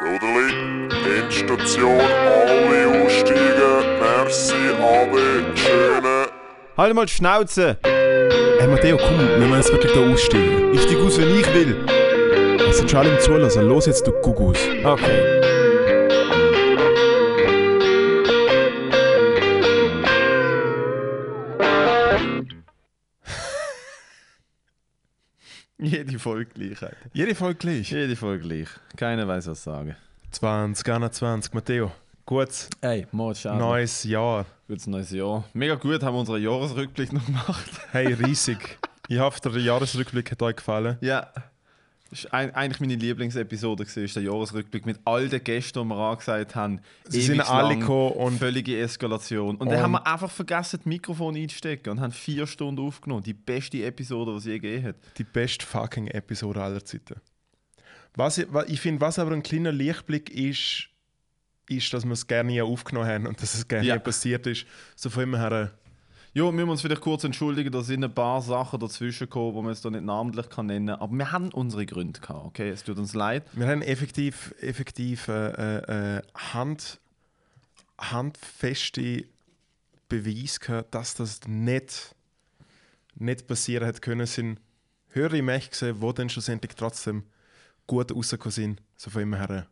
Soderli, Endstation, alle aussteigen. Merci, Ade, schöne. Halt mal die Schnauze! Hey Matteo, komm, wir müssen jetzt wirklich da aussteigen. Ich steig aus, wenn ich will. Es sind schon alle im Zulassen. Los jetzt, du Gugus. Okay. Folge gleich. Jede Folge gleich. Jede Folge gleich. Keiner weiß was sagen. 2021, Matteo. Gutes Hey, neues Jahr. Gutes neues Jahr. Mega gut, haben wir unseren Jahresrückblick noch gemacht. Hey, riesig. ich hoffe, der Jahresrückblick hat euch gefallen. Ja. War eigentlich meine Lieblingsepisode, der Jahresrückblick mit all den Gästen, die wir angesagt haben. Sie sind alle gekommen und- Völlige Eskalation. Und, dann Und- haben wir einfach vergessen, das Mikrofon einzustecken und haben vier Stunden aufgenommen. Die beste Episode, die es je gegeben hat. Die beste fucking Episode aller Zeiten. Was ich, ich finde, was aber ein kleiner Lichtblick ist, ist, dass wir es gerne nie aufgenommen haben und dass es gerne Ja. nie passiert ist. So von immer her. Ja, müssen wir uns vielleicht kurz entschuldigen, da sind ein paar Sachen dazwischen gekommen, die man jetzt hier nicht namentlich kann nennen kann. Aber wir haben unsere Gründe gehabt, okay? Es tut uns leid. Wir haben effektiv, effektiv äh, äh, äh, Hand, handfeste Beweise gehabt, dass das nicht, nicht passieren hätte können. Es sind höhere Mächte gesehen, die dann schlussendlich trotzdem gut rausgekommen sind. So von immer her.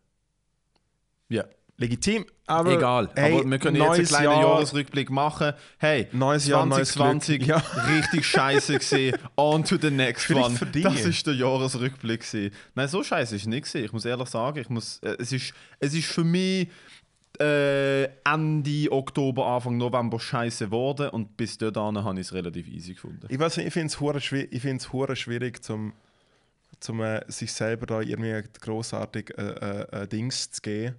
Ja. Legitim, aber Egal. hey, aber wir können jetzt einen neues kleinen Jahr- Jahresrückblick machen. Hey, Neues Jahr, neues 2020 Glück. Ja. richtig scheiße gesehen. On to the next Vielleicht one. Das ist der Jahresrückblick gewesen. Nein, so scheiße ist es nicht gewesen. Ich muss ehrlich sagen, ich muss, äh, es, ist, es ist für mich äh, Ende Oktober, Anfang November scheiße geworden und bis dahin habe ich es relativ easy gefunden. Ich weiß nicht, ich finde es hure schwi- ich find's hure schwierig, zum, zum äh, sich selber da irgendwie großartig äh, äh, äh, Dings zu geben.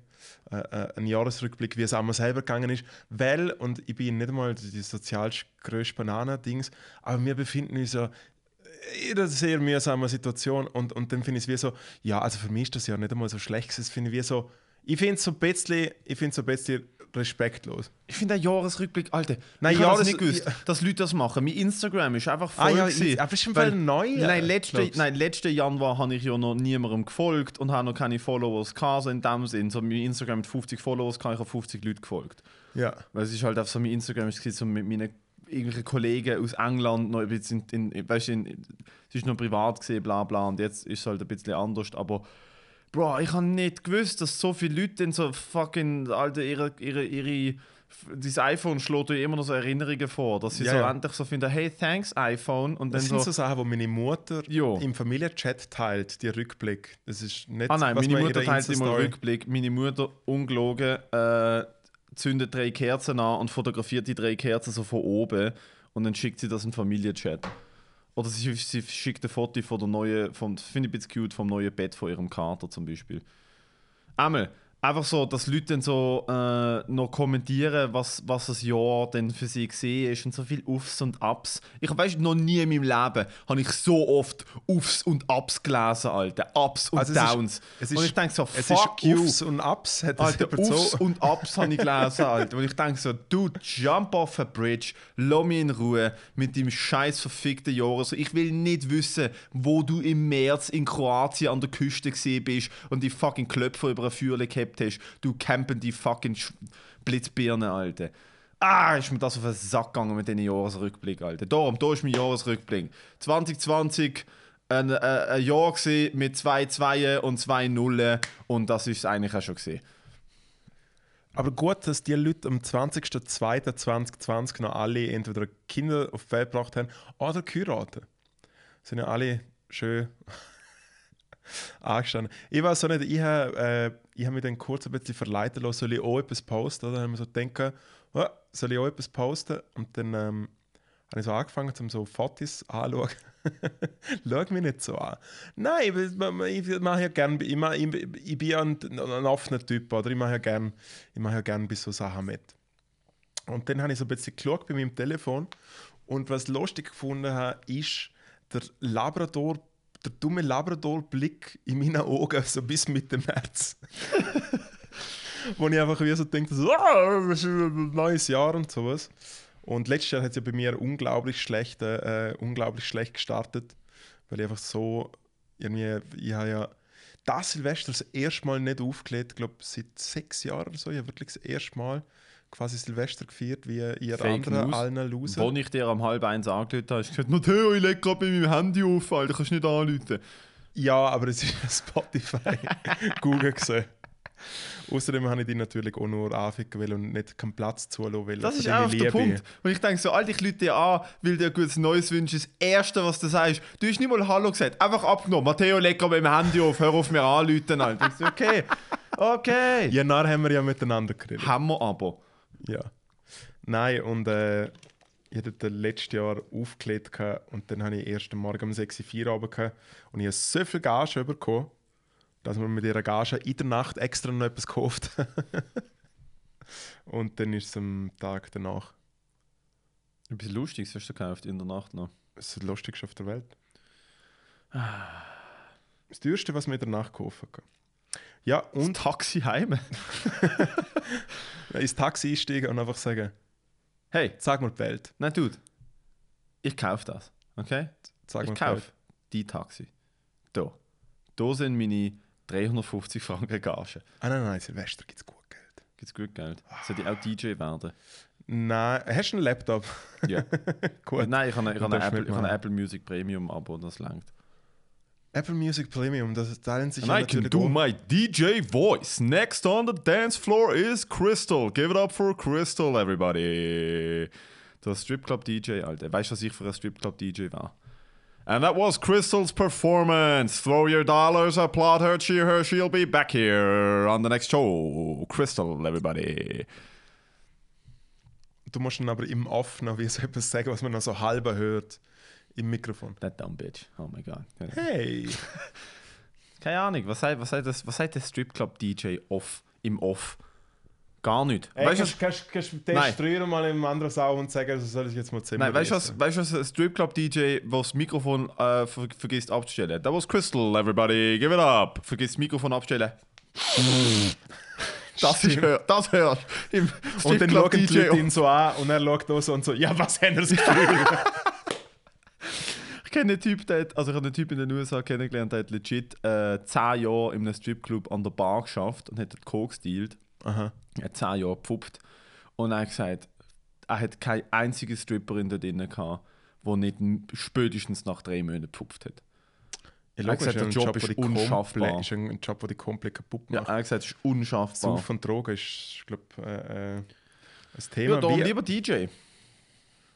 Äh, äh, einen Jahresrückblick, wie es einmal selber gegangen ist. Weil, und ich bin nicht einmal die sozial größte Banane-Dings, aber wir befinden uns ja in einer sehr mühsamen Situation und, und dann finde ich es wie so, ja, also für mich ist das ja nicht einmal so schlecht, das finde ich wie so, ich finde es so ein bisschen, ich finde es so ein bisschen respektlos. Ich finde der Jahresrückblick, Alter, Nein, ich Jahres- das nicht gewusst, dass Leute das machen. Mein Instagram ist einfach voll Ah ja, gewesen, aber ist weil- neu, äh, Nein, letzte, nein, letzten Januar habe ich ja noch niemandem gefolgt und habe noch keine Followers gehabt, so in dem Sinn. So mein Instagram mit 50 Followers kann ich auf 50 Leute gefolgt. Ja. Weil es ist halt auf so mein Instagram ist so mit meinen irgendwelchen Kollegen aus England noch ein bisschen in, weißt, du, es ist noch privat gesehen, bla bla und jetzt ist es halt ein bisschen anders, aber Bro, ich habe nicht gewusst, dass so viele Leute dann so fucking, Alter, ihre, ihre, ihre, dieses iPhone schlägt dir immer noch so Erinnerungen vor, dass sie Ja, so ja. endlich so finden, hey, thanks iPhone und dann Das sind so so, Sachen, die meine Mutter Ja. im Familienchat teilt, die Rückblick. Das ist nicht, ah nein, was meine in Mutter teilt immer Rückblick, meine Mutter, ungelogen, äh, zündet drei Kerzen an und fotografiert die drei Kerzen so von oben und dann schickt sie das in den Familienchat. Oder sie, sie schickt ein Foto von der neuen, vom, finde ich ein bisschen cute, vom neuen Bett von ihrem Kater zum Beispiel. Einmal, einfach so, dass Leute dann so äh, noch kommentieren, was, was das Jahr denn für sie gesehen ist und so viel Ups und Ups. Ich weiß noch nie in meinem Leben habe ich so oft Ups und Ups gelesen, Alter. Ups und Also es ist- Downs. es und ist- ich denke so, Es fuck ist you. Ups und Ups, hat Alter, Ups so. und Ups habe ich gelesen, Alter. Und ich denke so, dude, jump off a bridge, lass mich in Ruhe mit dem scheiß verfickten Jahr. So, ich will nicht wissen, wo du im März in Kroatien an der Küste gesehen bist und die fucking Klöpfer über ein Feuer gehabt hast. Du campen die fucking Blitzbirne, Alter. Ah, ist mir das auf den Sack gegangen mit diesen Jahresrückblick, Alter. Darum, da ist mein Jahresrückblick. 2020 ein, äh, ein Jahr mit zwei Zweien und zwei Nullen und das ist es eigentlich auch schon gesehen. Aber gut, dass die Leute am 20.02.2020 noch alle entweder Kinder auf die Welt gebracht haben oder geheiratet. Sind ja alle schön angestanden. Ich weiß auch nicht, ich habe äh, ich hab mich dann kurz ein bisschen verleiten lassen, soll ich auch etwas posten? Oder? Dann haben wir so gedacht, oh, soll ich auch etwas posten? Und dann ähm, habe ich so angefangen, um so Fotos anzuschauen. Schau mich nicht so an. Nein, ich, ich mache ja gerne, ich, mache- ich, ich bin ja ein, ein offener Typ, oder? Ich mache ja gerne ich mache ja gern bei so Sachen mit. Und dann habe ich so ein bisschen geschaut bei meinem Telefon und was ich lustig gefunden habe, ist der Labrador, der dumme Labrador-Blick in meinen Augen, so bis Mitte März. Wo ich einfach wie so denke, so, das ist ein neues Jahr und sowas. Und letztes Jahr hat es ja bei mir unglaublich schlecht, äh, unglaublich schlecht gestartet, weil ich einfach so irgendwie, ich habe ja das Silvester das erste Mal nicht aufgelegt, glaube seit sechs Jahren oder so. Ich habe wirklich das erste Mal quasi Silvester gefeiert, wie ihr Fake anderen News. allen Loser. Wo ich dir um halb eins angelötet habe, hast du gesagt, Matteo, ich leg gerade bei meinem Handy auf, Alter, kannst nicht anrufen. Ja, aber es ist Spotify. Google gesehen. Außerdem habe ich die natürlich auch nur anficken will und nicht keinen Platz zulassen will. Das ist einfach der. Punkt. Und ich denke so, Alter, ich lüte dir an, will dir ein gutes Neues wünschen. Das Erste, was du sagst, du hast nicht mal Hallo gesagt, einfach abgenommen. Matteo, leg gerade mit dem Handy auf, hör auf mir Alter. Ich so, okay, okay. Ja, nachher haben wir ja miteinander geredet. Haben wir aber. Ja. Nein, und äh, ich hatte das letztes Jahr aufgelegt und dann habe ich erst am Morgen um 6.04 Uhr gehabt und ich habe so viel Gage bekommen, dass wir mit ihrer Gage in der Nacht extra noch etwas gekauft Und dann ist es am Tag danach Etwas Lustiges hast du gekauft in der Nacht noch. das Lustigste auf der Welt. Das teuerste, was wir in der Nacht kaufen können. Ja, Und und Taxi heim. ins Taxi einsteigen und einfach sagen, Hey, sag mir die Welt. nein, Dude. Ich kauf das. Okay? Sag ich die Welt. kauf die Taxi. Da. Da sind meine 350 Franken Gage. Ah nein, nein, Silvester gibt es gut Geld. Gibt's gut Geld? Sollte ich auch DJ werden? Nein, hast du einen Laptop? Ja. Gut. Nein, ich habe ein, Apple, ich habe. Apple Music Premium Abo, das langt. Apple Music Premium, das teilen sich And ja I can do my DJ voice. Next on the dance floor is Crystal. Give it up for Crystal, everybody. Der Strip Club DJ, Alter. Weißt du, was ich für ein Strip Club DJ war? And that was Crystal's performance. Throw your dollars, applaud her, cheer her. She'll be back here on the next show. Crystal, everybody. Du musst dann aber im Off noch wie so etwas sagen, was man noch so halber hört im Mikrofon. That dumb bitch. Oh my god. Hey! Keine Ahnung, was sagt, was sagt, das, was sagt der Strip Club DJ off, im Off? Gar nicht. weißt du, was- kannst, kannst, kannst Nein. den mal im anderen Sau und sagen, das soll ich jetzt mal Zimmer Nein, weißt du was, weißt was, ein Stripclub-DJ, der das Mikrofon äh, ver vergisst abzustellen? That was Crystal, everybody, give it up. Vergisst das Mikrofon abzustellen. das ist hör, das hörst im Und dann schauen die Stripclub-DJ. Leute ihn so an und er schaut auch so und so, ja, was haben wir das Gefühl? Ich kenne einen Typ, der hat, also ich habe einen Typ in den USA kennengelernt, der hat legit äh, 10 Jahre in einem Stripclub an der Bar geschafft und hat dort Coke gedealt. Aha. Er hat 10 Jahre gepfupft. Und er hat gesagt, er hat keine einzige Stripperin da drin gehabt, die nicht spätestens nach drei Monaten gepfupft hat. Ja, Er hat gesagt, der Job ist wo die unschaffbar. komplett- ist ein Job, der die komplett kaputt Ja, macht. er hat gesagt, es ist unschaffbar. Sauf von Drogen ist, glaube ich, äh, äh, ein Ja, Thema. darum Wie- lieber DJ.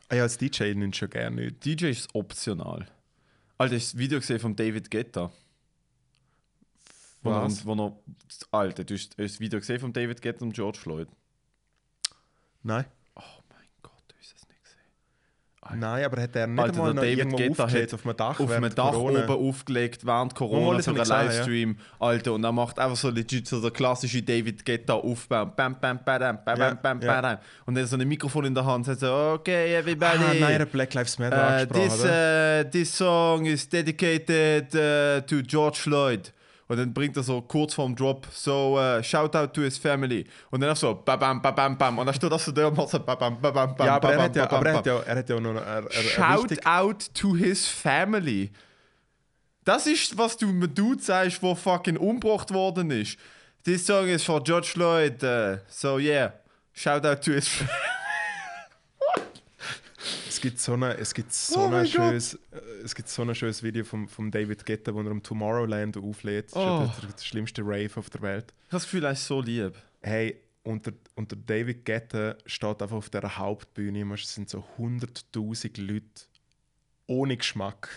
Ah, ja, als DJ nimmst du schon gerne nicht. DJ ist optional. Alter, du das Video gesehen von David Guetta? Wo er, Was? wo er, Alter, du hast das Video gesehen von David Guetta und George Floyd? Nein. Oh mein Gott, du hast es nicht gesehen. Nein, aber hat er nicht Alter, einmal der noch David irgendwo Guetta aufgelegt auf einem Dach Auf einem Dach Corona? oben aufgelegt während Oh, Corona das für einen gesehen, ja. Livestream. Alter, und er macht einfach so legit so der klassische David Guetta Aufbau. Bam, bam, bam, Ja, bam, bam, ja. badam. Und dann so ein Mikrofon in der Hand. Sagt so, okay, everybody. Ah, nein, er Black Lives Matter Uh, this, uh, this song is dedicated uh, to George Floyd. Und dann bringt er so kurz vorm Drop so uh, Shout out to his family. Und dann auch so bam bam bam. Und dann steht das so da und macht so bam bam bam ja, aber er bam, hat ja, bam, aber er hat ja, er hat ja noch eine, eine, eine Shout richtig... out to his family. Das ist, was du mit Dude sagst, wo fucking umgebracht worden ist. This song is for George Floyd. Uh, so yeah, shout out to his family. Es gibt so eine, es gibt so Oh ein schönes, äh, es gibt so ein schönes Video von vom David Guetta, wo er am Tomorrowland auflädt. Das ist Oh. der, der schlimmste Rave auf der Welt. Ich habe das Gefühl, er ist so lieb. Hey, unter, unter David Guetta steht einfach auf dieser Hauptbühne, es sind so 100'000 Leute ohne Geschmack.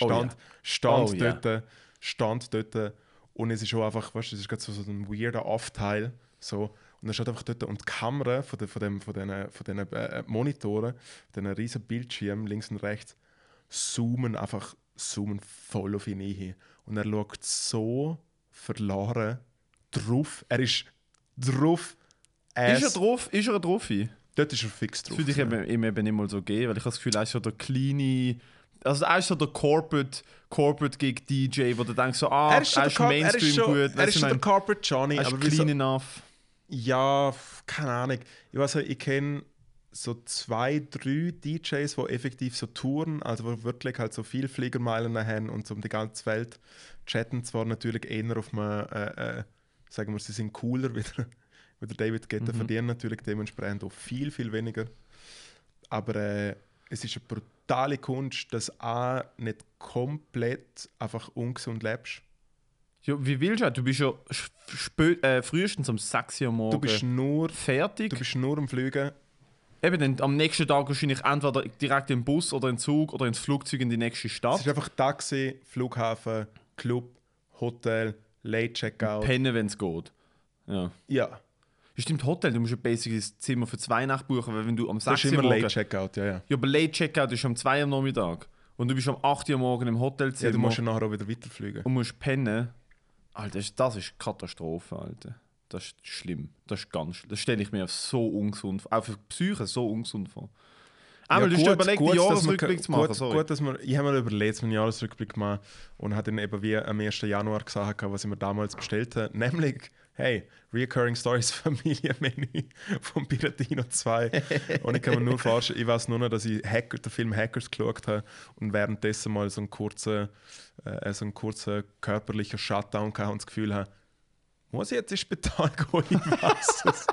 Oh Stand, ja. stand Oh dort, stand dort und es ist auch einfach, weißt du, es ist gerade so, so ein weirder Off-Teil, so. Und er steht einfach dort und die Kamera von, der, von, dem, von diesen von den, äh, Monitoren, von diesen riesen Bildschirmen links und rechts, zoomen einfach zoomen voll auf ihn ein. Und er schaut so verloren drauf. Er ist drauf. Ist er drauf? Ist er drauf? Das Dort ist er fix drauf. würde ich eben, ihm eben nicht mal so gehen, weil ich habe das Gefühl, er ist so der kleine. Also er ist so der Corporate, Corporate Gig DJ, wo du denkst so, ah, er ist, schon der Corp- er Mainstream ist, schon, gut, er ist schon der Corporate Johnny. er ist aber clean wieso, enough. Ja, keine Ahnung. Ich weiß nicht, ich kenne so zwei, drei DJs, die effektiv so touren, also wo wirklich halt so viel Fliegermeilen haben und so um die ganze Welt chatten, zwar natürlich eher auf einem, äh, äh, sagen wir, sie sind cooler wie der, wie der David Guetta, verdienen natürlich dementsprechend auch viel, viel weniger. Aber äh, es ist eine brutale Kunst, dass du auch nicht komplett einfach ungesund lebst. Ja, wie willst du? Du bist ja spö- äh, frühestens um 6 Uhr morgens Du bist nur, fertig. du bist nur am Fliegen. Eben dann am nächsten Tag wahrscheinlich entweder direkt im Bus oder im Zug oder ins Flugzeug in die nächste Es Stadt. ist einfach Taxi, Flughafen, Club, Hotel, Late Checkout. Pennen, wenn es geht. Ja. Ja, ja. Stimmt, Hotel, du musst ja basically das Zimmer für zwei Nacht buchen, weil wenn du am das 6 ist Uhr immer Late. Checkout, ja, ja. Ja, aber Late Checkout ist am 2 Uhr am Nachmittag. Und du bist am 8 Uhr morgen im Ja, Hotelzimmer du musst ja nachher auch wieder weiterfliegen. und musst pennen. Alter, das- ist Katastrophe, Alter. Das ist schlimm. Das ist ganz schlimm. Das stelle ich mir so ungesund vor. Auch für die Psyche so ungesund vor. Einmal, du hast dir überlegt, dass man- Jahresrückblick zu machen. Gut, gut, dass man, ich habe mir überlegt, einen Jahresrückblick gemacht und habe dann eben wie am 1. Januar gesagt, was ich mir damals bestellt habe. Nämlich, hey, Recurring Stories Familienmenü von Piratino 2. und ich kann mir nur vorstellen, ich weiß nur noch, dass ich Hacker, den Film Hackers geschaut habe und währenddessen mal so einen kurzen, äh, so einen kurzen körperlichen Shutdown hatte und das Gefühl habe, muss ich jetzt ins Spital gehen? Ich weiß es.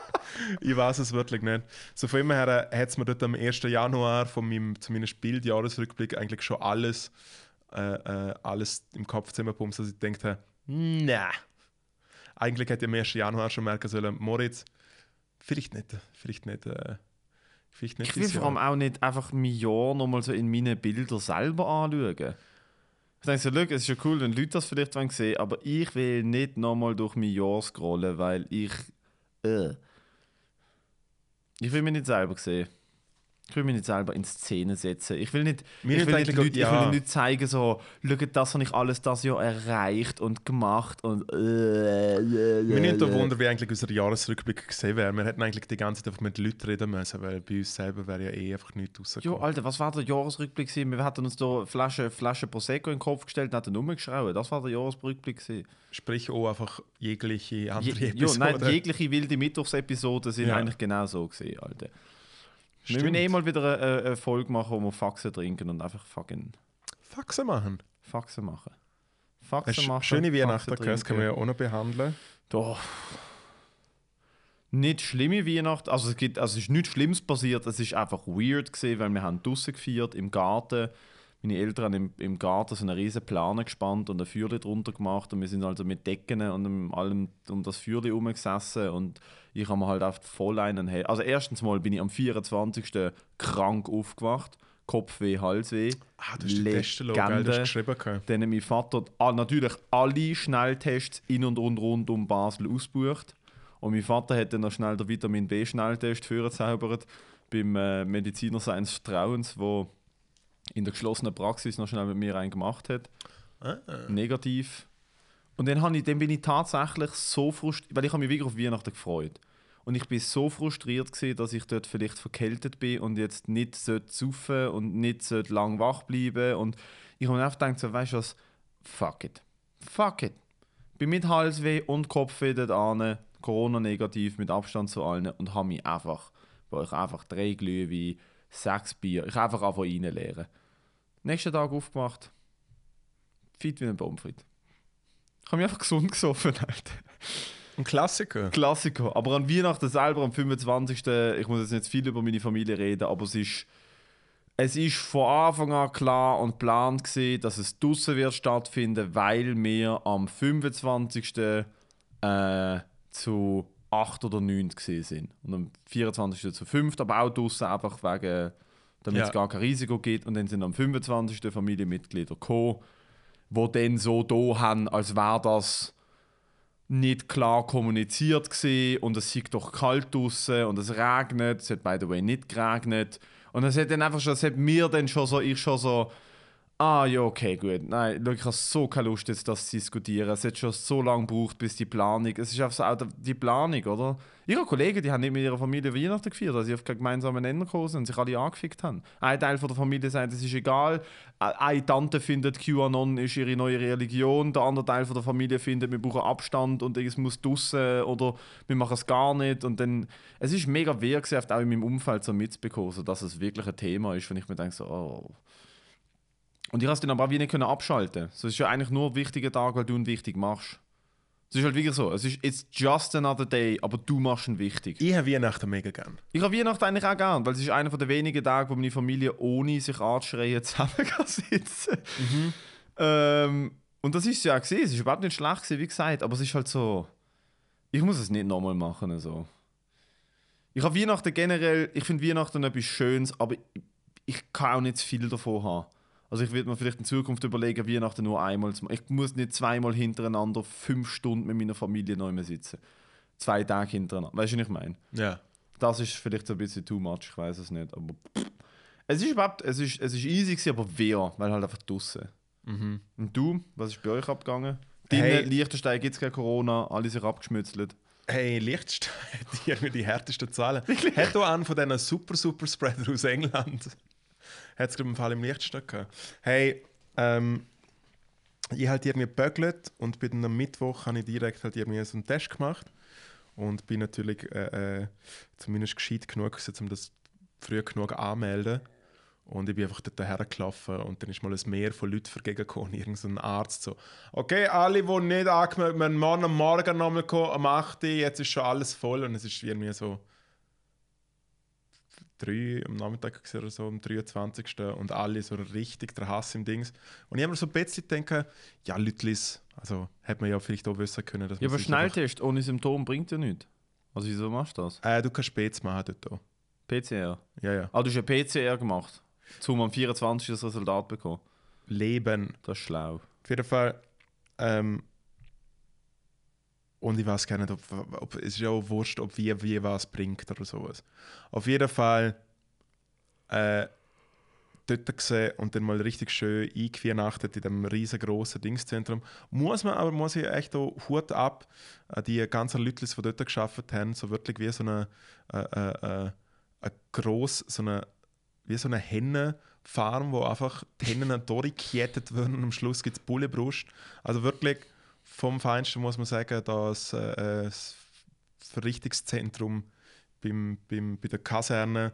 ich weiß es wirklich nicht. So von immer her hat es mir dort am 1. Januar von meinem zumindest Bildjahresrückblick eigentlich schon alles, äh, äh, alles im Kopf zusammengepumpt, dass ich gedacht habe, na. Eigentlich hätte ich am 1. Januar schon merken sollen, Moritz, vielleicht nicht, vielleicht nicht, äh, vielleicht nicht Ich will vor allem auch nicht einfach mein Jahr nochmal so in meine Bilder selber anschauen. Ich denke so, es ist ja cool, wenn Leute das vielleicht sehen aber ich will nicht nochmal durch mein Jahr scrollen, weil ich. Äh. Ich will mich nicht selber sehen. Ich will mich nicht selber in Szene setzen. Ich will nicht, Mir ich will nicht Leute, ich ja. will nicht zeigen, so, schau, das habe ich alles das Jahr erreicht und gemacht und. Äh, äh, Mir nimmt äh, da Wunder, wie eigentlich unser Jahresrückblick gesehen wäre. Wir hätten eigentlich die ganze Zeit einfach mit Leuten reden müssen, weil bei uns selber wäre ja eh einfach nichts Ja, rausgekommen. Alter, was war der Jahresrückblick? gewesen? Wir hatten uns da Flasche, Flasche Prosecco in den Kopf gestellt und hatten rumgeschraubt. Das war der Jahresrückblick. gewesen. Sprich auch einfach jegliche Je, andere ja, Episode. nein, jegliche wilde Mittwochsepisoden sind Ja. eigentlich genau so gewesen, Alter. Wir Stimmt. müssen eh mal wieder eine, eine Folge machen, wo wir Faxen trinken und einfach fucking Faxen machen. Faxen machen. Eine Faxen sch- machen. schöne Weihnachten, das können wir ja auch noch behandeln. Doch. Nicht schlimme Weihnachten, also es, gibt, also es ist nichts Schlimmes passiert, es ist einfach weird gewesen, weil wir haben draussen gefeiert, im Garten. Meine Eltern haben im, im Garten so eine riesen Plane gespannt und ein Feuerli drunter gemacht und wir sind also mit Decken und allem um das Feuerli herumgesessen und ich habe mir halt auf voll einen... He- Also erstens mal bin ich am 24. krank aufgewacht, Kopfweh, Halsweh. Ah, du hast die hast Legende. geschrieben. gehabt. Dann hat mein Vater ah, natürlich alle Schnelltests in und, und rund um Basel ausgebucht. Und mein Vater hat dann noch schnell den Vitamin B-Schnelltest vorgezaubert beim äh, Mediziner seines Vertrauens, wo in der geschlossenen Praxis noch schnell mit mir einen gemacht hat. Ah. Negativ. Und dann, ich, dann bin ich tatsächlich so frustriert, weil ich habe mich wirklich auf Weihnachten gefreut. Und ich bin so frustriert gewesen, dass ich dort vielleicht verkältet bin und jetzt nicht saufen und nicht lang wach bleiben. Und ich habe mir einfach gedacht, so, weißt du was, fuck it. Fuck it. Bin mit Halsweh und Kopfweh dort an, Corona-negativ, mit Abstand zu allen und habe mich einfach, wo ich einfach drei Glühwein, sechs Bier, ich einfach einfach reinleeren. Nächsten Tag aufgemacht, fit wie ein Baumfried. Ich habe mich einfach gesund gesoffen, Alter. Ein Klassiker. Klassiker. Aber an Weihnachten selber, am 25. Ich muss jetzt nicht viel über meine Familie reden, aber es ist, es ist von Anfang an klar und geplant gewesen, dass es draußen wird stattfinden, weil wir am 25. Äh, zu 8 oder 9 gesehen sind. Und am 24. zu 5, aber auch draußen einfach wegen, damit Ja. es gar kein Risiko gibt. Und dann sind am 25. Familienmitglieder gekommen, die dann so da haben, als wäre das nicht klar kommuniziert gesehen und es sieht doch kalt draußen und es regnet. Es hat by the way nicht geregnet und es hat dann einfach schon, es hat mir dann schon so, ich schon so, Ah, ja, okay, gut. Nein, ich habe so keine Lust, jetzt das zu diskutieren. Es hat schon so lange gebraucht, bis die Planung. Es ist einfach so die Planung, oder? Ihre Kollegen, die haben nicht mit ihrer Familie Weihnachten gefeiert, weil sie auf gemeinsamen Nenner gekommen und sich alle angefickt haben. Ein Teil von der Familie sagt, es ist egal. Eine Tante findet, QAnon ist ihre neue Religion. Der andere Teil von der Familie findet, wir brauchen Abstand und es muss draussen oder wir machen es gar nicht. Und dann, es ist mega wehrgeschäft, auch in meinem Umfeld so mitzubekommen, so dass es wirklich ein Thema ist, wenn ich mir denke, so, oh. Und ich konnte es dann aber auch wie nicht können abschalten. So, es ist ja eigentlich nur ein wichtiger Tag, weil du ihn wichtig machst. Es ist halt wirklich so. Es ist it's just another day, aber du machst ihn wichtig. Ich habe Weihnachten mega gern. Ich habe Weihnachten eigentlich auch gern, weil es ist einer der wenigen Tage, wo meine Familie ohne sich anzuschreien zusammen kann sitzen ähm, Und das ist ja auch gesehen. Es ist überhaupt nicht schlecht gewesen, wie gesagt, aber es ist halt so. Ich muss es nicht nochmal machen. Also. Ich habe Weihnachten generell, ich finde Weihnachten etwas Schönes, aber ich, ich kann auch nicht zu viel davon haben. Also ich würde mir vielleicht in Zukunft überlegen, Weihnachten nur einmal zu machen. Ich muss nicht zweimal hintereinander fünf Stunden mit meiner Familie neu sitzen. Zwei Tage hintereinander. Weißt du, was ich meine? Ja. Das ist vielleicht so ein bisschen too much, ich weiß es nicht. Aber pff. es ist überhaupt, es ist, es ist easy gewesen, aber wer, weil halt einfach draussen. Und du, was ist bei euch abgegangen? Deine Hey. Liechtenstein gibt es keine Corona, alle sind abgeschmützelt. Hey, Lichtstein, die haben die härtesten Zahlen. Hat auch einen von diesen super, super Spreader aus England. Hat es, glaube ich, im Fall im gehabt. Hey, ähm, ich halt irgendwie gebögelt und bin am Mittwoch habe ich direkt halt irgendwie so einen Test gemacht und bin natürlich äh, äh, zumindest gescheit genug, gewesen, um das früh genug anzumelden. Und ich bin einfach dort hergelaufen und dann ist mal ein Meer von Leuten vergegengekommen. Irgend so ein Arzt so, okay, alle, die nicht angemeldet haben, morgen am Morgen nochmal kommen, am 8. Uhr, jetzt ist schon alles voll. Und es ist irgendwie so drei am Nachmittag gewesen oder so, am 23. Und alle so richtig der Hass im Dings. Und ich habe mir so ein bisschen gedacht, ja, Lütlis, also hätte man ja vielleicht auch wissen können, dass Ja, man aber sich einfach- Schnelltest ohne Symptom bringt ja nichts. Also wieso machst du das? Äh, du kannst Späts machen dort auch. PCR. Ja, ja. Ah, du hast ja PCR gemacht. Zum am 24. das Resultat bekommen. Leben. Das ist schlau. Auf jeden Fall. Ähm, und ich weiß gar nicht, ob, ob es ist ja auch wurscht, ob wie, wie was bringt oder sowas. Auf jeden Fall äh, dort gesehen und dann mal richtig schön eingewiernachtet in dem riesengroßen Dingszentrum. Muss man aber, muss ich echt auch Hut ab an die ganzen Leute, die dort geschafft haben, so wirklich wie so eine, äh, äh, äh, gross, so eine, wie so eine Hennenfarm, wo einfach die Hennen durchgekettet werden und am Schluss gibt es Bullenbrust. Also wirklich vom Feinsten muss man sagen, das, äh, das Verrichtungszentrum beim, beim, bei der Kaserne.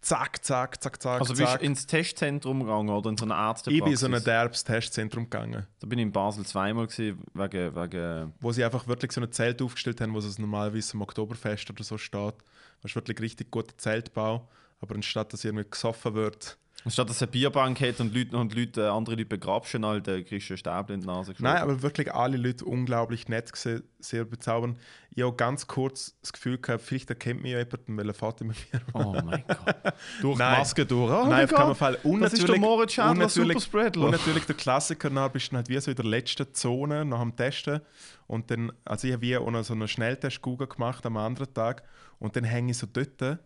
Zack, zack, zack, zack, Also bist du ins Testzentrum gegangen oder in so eine Arztpraxis? Ich bin in so ein derbes Testzentrum gegangen, Da bin ich in Basel zweimal gewesen, wegen, wegen wo sie einfach wirklich so ein Zelt aufgestellt haben, wo es normalerweise am Oktoberfest oder so steht. Das ist wirklich richtig guter Zeltbau, aber anstatt dass irgendwie gesoffen wird, Statt dass es eine Bierbank hat und Leute, und Leute, äh, andere Leute begrapschen, halt, äh, kriegst du einen Stäbchen in die Nase geschoben. Nein, aber wirklich alle Leute unglaublich nett gewesen, sehr bezaubernd. Ich habe auch ganz kurz das Gefühl gehabt, vielleicht erkennt mich ja jemand, weil er fährt mit mir. Oh mein Gott. Durch die Nein. Maske durch. Oh Nein, auf keinen. Fall. Und Das ist der natürlich- Moritz natürlich- Superspreadler. Und natürlich der Klassiker, dann bist du halt wie so in der letzten Zone nach dem Testen. Und dann, also ich habe wie auch noch so einen Schnelltest Google gemacht am anderen Tag. Und dann hänge ich so dort.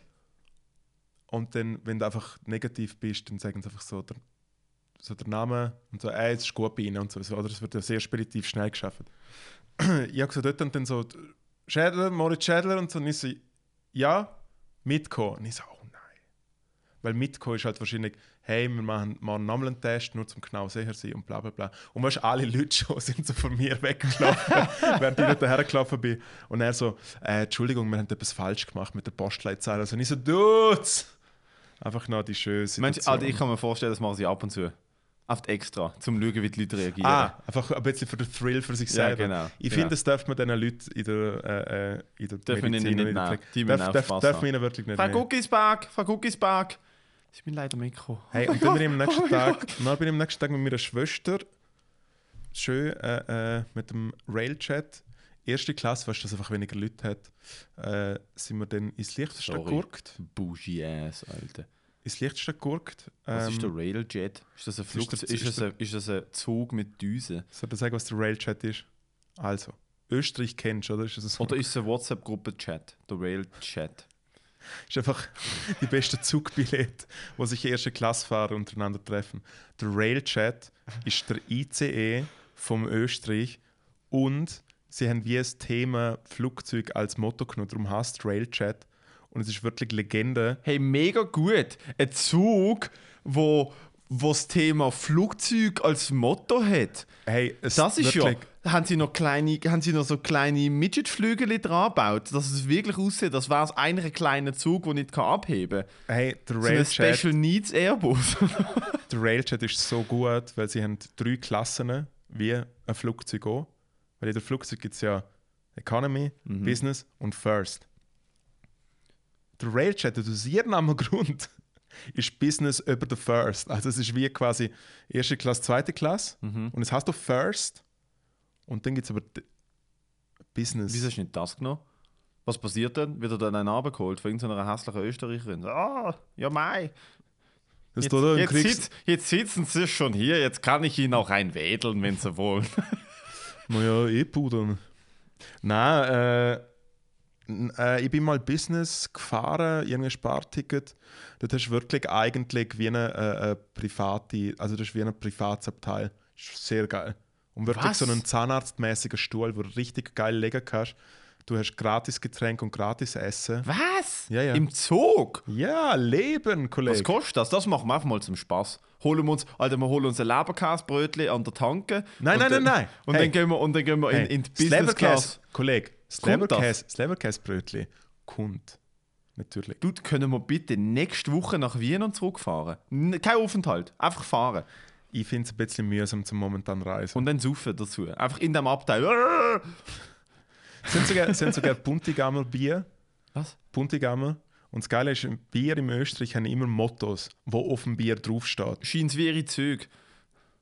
Und dann, wenn du einfach negativ bist, dann sagen sie einfach so, der, so der Name und so, ey, es ist gut bei ihnen und so. Oder es wird ja sehr speditiv schnell geschafft. ich habe so dort und dann so, Schädler, Moritz Schädler und so. Und ich so, ja, mitkommen. Und ich so, oh nein. Weil mitkommen ist halt wahrscheinlich, hey, wir machen mal einen Test, nur zum genau sicher sein und bla bla bla. Und weißt, alle Leute schon sind so von mir weggelaufen, während ich dort hergelaufen bin. Und er so, äh, Entschuldigung, wir haben etwas falsch gemacht mit der Postleitzahl. Also und ich so, Dudes! Einfach noch die schöne Mensch, Situation. Alter, ich kann mir vorstellen, das machen sie ab und zu. Oft extra, zum schauen, wie die Leute reagieren. Ah, einfach ein bisschen für den Thrill für sich Ja, selber. genau, Ich genau. finde, das darf man diesen Leuten in der, äh, äh, in der Dürfen Medizin nicht und in der nehmen. Die darf, darf, darf man ihnen wirklich nicht Frau. Guckisberg, Frau Guckisberg. Ich bin leider mitgekommen. Hey, und dann bin ich am nächsten Tag, dann bin ich am nächsten Tag mit meiner Schwester schön äh, äh, mit dem Railchat, erste Klasse, weißt du, dass einfach weniger Leute hat, äh, sind wir dann ins Liechtenstein Sorry. geguckt. Bougie ass, Alter. Ins Liechtenstein geguckt. Was Ähm, ist der Railjet? Ist das ein ist Flug? der- Ist, ist das ein, ist das ein Zug mit Düsen? Soll ich sagen, was der Railchat ist? Also, Österreich kennst du, oder? Ist das? Oder ist es ein WhatsApp-Gruppe-Chat? Der Rail-Chat. ist einfach die beste Zugbillett, wo sich erste Klassfahrer untereinander treffen. Der Railjet ist der ICE vom Österreich und sie haben wie das Thema Flugzeug als Motto genommen, darum heißt Railjet und es ist wirklich Legende. Hey, mega gut. Ein Zug, wo, wo das Thema Flugzeug als Motto hat. Hey, es Das ist wirklich, ja. Haben sie noch kleine, haben sie noch so kleine Midget-Flügel dran gebaut, dass es wirklich aussieht, als wäre es eigentlich ein kleiner Zug, der nicht abheben kann. Hey, der So ein Railjet, Special Needs Airbus. der Railjet ist so gut, weil sie haben drei Klassen wie ein Flugzeug auch. Weil in der Flugzeug gibt es ja Economy, Mhm. Business und First. Der Railjet, aus irgendeinem Grund, ist Business über der First. Also es ist wie quasi erste Klasse, zweite Klasse Mhm. und es heißt doch First und dann gibt es aber Business. Wieso hast du nicht das genommen? Was passiert dann? Wird er dann einen abgeholt von irgendeiner hässlichen Österreicherin? Ah, ja mei. Jetzt, jetzt, sitz, jetzt sitzen sie schon hier, jetzt kann ich ihnen auch einwedeln, wenn sie wollen. Naja, eh pudern. Nein, äh, äh, ich bin mal Business gefahren, irgendein Sparticket. Hast du wirklich eigentlich wie eine, äh, eine private, also das ist wie ein Privatsabteil. Ist sehr geil. Und wirklich Was? so einen zahnarztmäßigen Stuhl, wo du richtig geil legen kannst. Du hast gratis Getränk und gratis Essen. Was? Ja, ja. Im Zug? Ja, Leben, Was Kollege. kostet das? Das machen wir einfach mal zum Spaß. Holen wir uns, Alter, wir holen uns ein Leberkäsebrötchen an der Tanke. Nein, nein, dann, nein, nein. Und Hey. dann gehen wir, und dann gehen wir in, Hey, in die das Business Class. Kollege, das Leberkäsebrötchen kommt. Natürlich. Du, können wir bitte nächste Woche nach Wien und zurückfahren? Kein Aufenthalt, einfach fahren. Ich finde es ein bisschen mühsam zum momentan reisen. Und dann saufen dazu. Einfach in dem Abteil. Sind sogar, sind sogar Puntigammer Bier. Was? Puntigammer. Und das Geile ist, Bier im Österreich haben immer Mottos, wo auf dem Bier draufsteht. Scheint wie ihre Züge.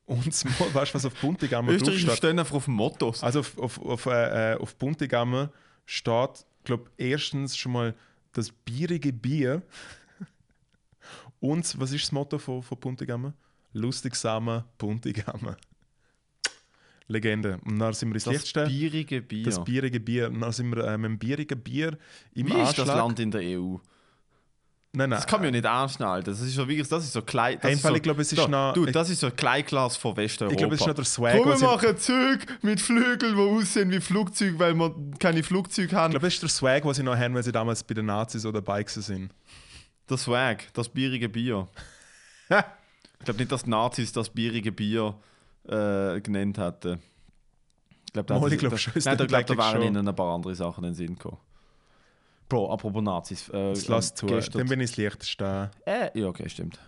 Und das weißt du, was auf Puntigammer Österreicher draufsteht? stehen einfach auf Mottos. Also auf, auf, auf, äh, äh, auf Puntigammer steht, glaube erstens schon mal das bierige Bier. Und was ist das Motto von, von Puntigammer? Lustigsamer Puntigammer. Legende. Und dann sind wir ins das Lichtste. bierige Bier. Das bierige Bier. Und dann sind wir äh, mit dem bierigen Bier im wie ist Anschlag. das Land in der EU? Nein, nein. Das kann man ja nicht Alter. Das ist so wirklich, das ist so klein. Das Hey, ist so, ich glaube, es ist da, noch- Du, das ist so ein Kleinglas von Westeuropa. Ich glaube, es ist noch der Swag, Komm, wir machen Züge mit Flügeln, die aussehen wie Flugzeuge, weil wir keine Flugzeuge haben. Ich glaube, das ist der Swag, was sie noch haben, weil sie damals bei den Nazis oder gewesen sind. Der Swag, das bierige Bier. ich glaube nicht, dass Nazis das bierige Bier äh, genannt hätten. Ich glaube, da, Mal, ich glaub da, schon, es nein, da, glaub, da wären schon. ihnen ein paar andere Sachen in den Sinn gekommen. Bro, apropos Nazis. Äh, Das lässt zu. Dann bin ich das Lichteste. äh, ja, okay, stimmt.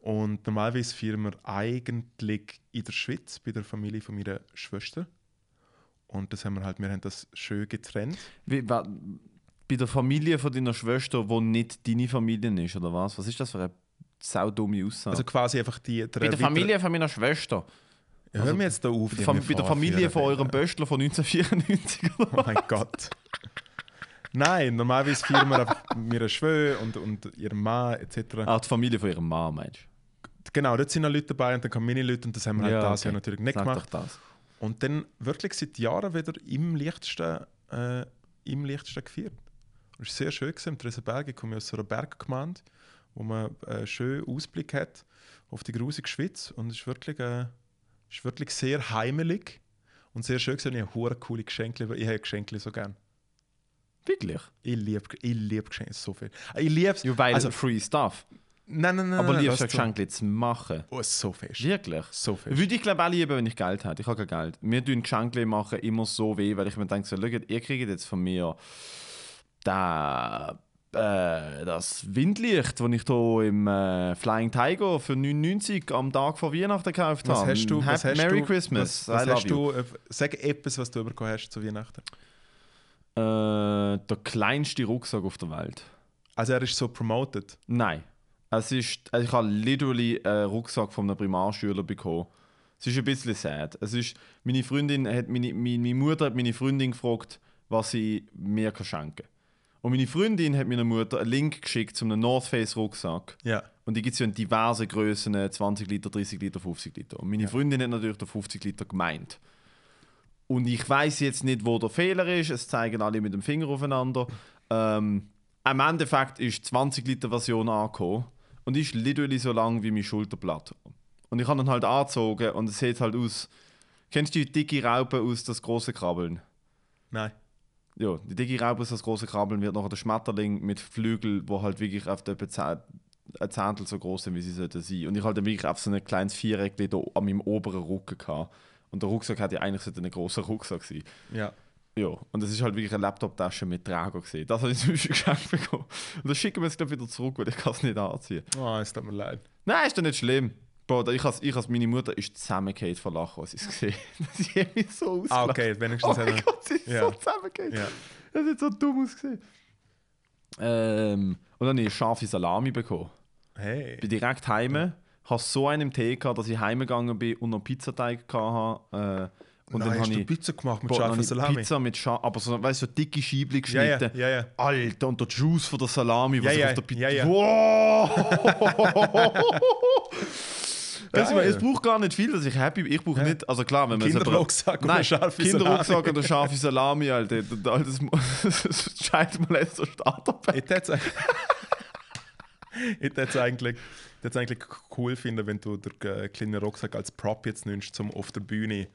Und normalerweise feiern wir eigentlich in der Schweiz bei der Familie von meiner Schwester. Und das haben wir halt, wir haben das schön getrennt. Wie, wa, bei der Familie von deiner Schwester, die nicht deine Familie ist, oder was? Was ist das für eine saudumme Aussage? Also quasi einfach die. Bei der Familie von meiner Schwester. Ja, hör mir jetzt da auf. Bei bei der wir Familie von eurem Böstler von 1994. oder Oh mein Gott. Nein, normalerweise feiern wir einfach mit ihrer Schwester und, und ihrem Mann etc. Ah, die Familie von ihrem Mann, meinst du? Genau, dort sind noch Leute dabei und dann kommen meine Leute und das haben wir halt das okay. Jahr natürlich nicht Sag gemacht. das. Und dann wirklich seit Jahren wieder im Lichtsten, äh, im Lichtsten gefeiert. Das war sehr schön. Gewesen. Im Tresenberg ich komme aus einer Berggemeinde, wo man äh, schön Ausblick hat auf die grusige Schweiz. Und es ist wirklich, äh, ist wirklich sehr heimelig und sehr schön. Gewesen. Ich habe hure coole Geschenke, weil ich habe Geschenke so gern. Wirklich? Ich liebe ich lieb Geschenke so viel. Ich liebe es. Weil Also- Free Stuff. Nein, nein, nein. Aber liebst du ein weißt du- Geschenk zu machen? Oh, so fest. Wirklich? So fest. Würde ich glaube auch lieben, wenn ich Geld hätte. Ich habe kein Geld. Mir tun Geschenke machen immer so weh, weil ich mir denke, so, schaut, ihr kriegt jetzt von mir da, äh, das Windlicht, das ich hier im äh, Flying Tiger für 99 am Tag vor Weihnachten gekauft Was habe. hast du? Was hast Merry du, Christmas. Was, was hast du? äh, Sag etwas, was du bekommen hast zu Weihnachten. Äh, der kleinste Rucksack auf der Welt. Also er ist so promoted. Nein. Es ist, also ich habe literally einen Rucksack von einem Primarschüler bekommen. Es ist ein bisschen sad. Es ist, meine Freundin hat meine, meine, meine Mutter hat meine Freundin gefragt, was sie mir kann schenken kann. Und meine Freundin hat meiner Mutter einen Link geschickt zu einem North Face Rucksack. Ja. Und die gibt es ja in diversen Größen, 20 Liter, 30 Liter, 50 Liter. Und meine Freundin hat natürlich den 50 Liter gemeint. Und ich weiß jetzt nicht, wo der Fehler ist. Es zeigen alle mit dem Finger aufeinander. Ähm, Im Endeffekt ist die 20 Liter Version angekommen und ist literally so lang wie mein Schulterblatt. Und ich habe dann halt angezogen und es sieht halt aus. Kennst du die dicke Raupe aus das große Krabbeln? Nein. Ja, die dicke Raupe aus das große Krabbeln wird nachher der Schmetterling mit Flügel, wo halt wirklich auf zehn- ein Zehntel so groß sind, wie sie sollten sein. Und ich hatte wirklich auf so ein kleines Viereck da an meinem oberen Rücken gehabt. Und der Rucksack hätte ja eigentlich ein großer Rucksack sein. Ja. Ja, und das ist halt wirklich eine Laptop-Tasche mit Träger gesehen. Das habe ich zum Beispiel geschenkt bekommen. Und das schicken wir jetzt glaub ich, wieder zurück, weil ich kann es nicht anziehen. Oh, es tut mir leid. Nein, ist doch nicht schlimm. Bro, ich als, ich als meine Mutter ist zusammengefallen vor Lachen, als ich es gesehen habe. Sie hat mich so ausgelacht. Ah, okay, wenigstens Oh mein Gott, sie ist Ja. so zusammengefallen. Ja. Das hat so dumm ausgesehen. Ähm, und dann habe ich scharfe Salami bekommen. Hey. bin direkt heim, habe so einen im Tee gehabt, dass ich heimgegangen bin und noch Pizzateig hatte. Äh, und Nein, dann hast habe du ich, Pizza gemacht mit scharfer ich Salami? Pizza mit Schaf, aber so, weißt du, so dicke Scheibchen Ja, ja, geschnitten. ja, ja. Alter, und der Juice von der Salami, was Ja, ich ja, auf der Pizza. ja, ja. Wow! Weißt du, es braucht gar nicht viel, dass ich happy bin. Ich brauche nicht, also klar, wenn man Kinderrucksack und Nein, eine scharfe Kinderrucksack eine scharfe Salami, Alter. Das, das scheint mal jetzt so Starterpack. Ich hätte es eigentlich, eigentlich, ich cool finden, wenn du den kleinen Rucksack als Prop jetzt nimmst, zum auf der Bühne.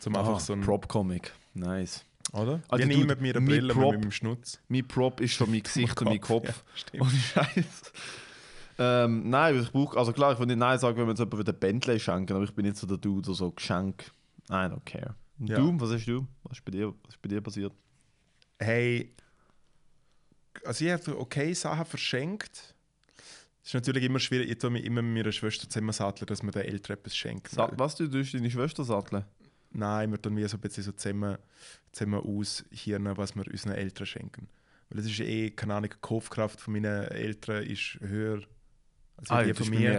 Zum einfach so ein. Ah, Prop-Comic. Nice. Oder? Wie nie Dude, mit meiner mein Brille, Prop- mit meinem Schnutz. Mein Prop ist schon mein Gesicht und mein Kopf, Kopf. ja, stimmt. Ohne Scheiß. Ähm, nein, ich brauche, also klar, ich würde nicht Nein sagen, wenn wir jetzt jemanden wieder Bentley schenken, aber ich bin nicht so der Dude, der so Geschenk. I don't care. Ja. Du, was hast du? Was ist bei dir, was ist bei dir passiert? Hey, also ich habe okay Sachen verschenkt. Es ist natürlich immer schwierig, ich tue mir immer mit meiner Schwester zusammen satteln, dass man den Eltern etwas schenkt. Sa was, du tust deine Schwester satteln? Nein, wir tun wie so ein bisschen so zusammen, zusammen aushirnen, was wir unseren Eltern schenken. Weil es ist eh, keine Ahnung, die Kaufkraft von meinen Eltern ist höher als die das von ist bei mir mir.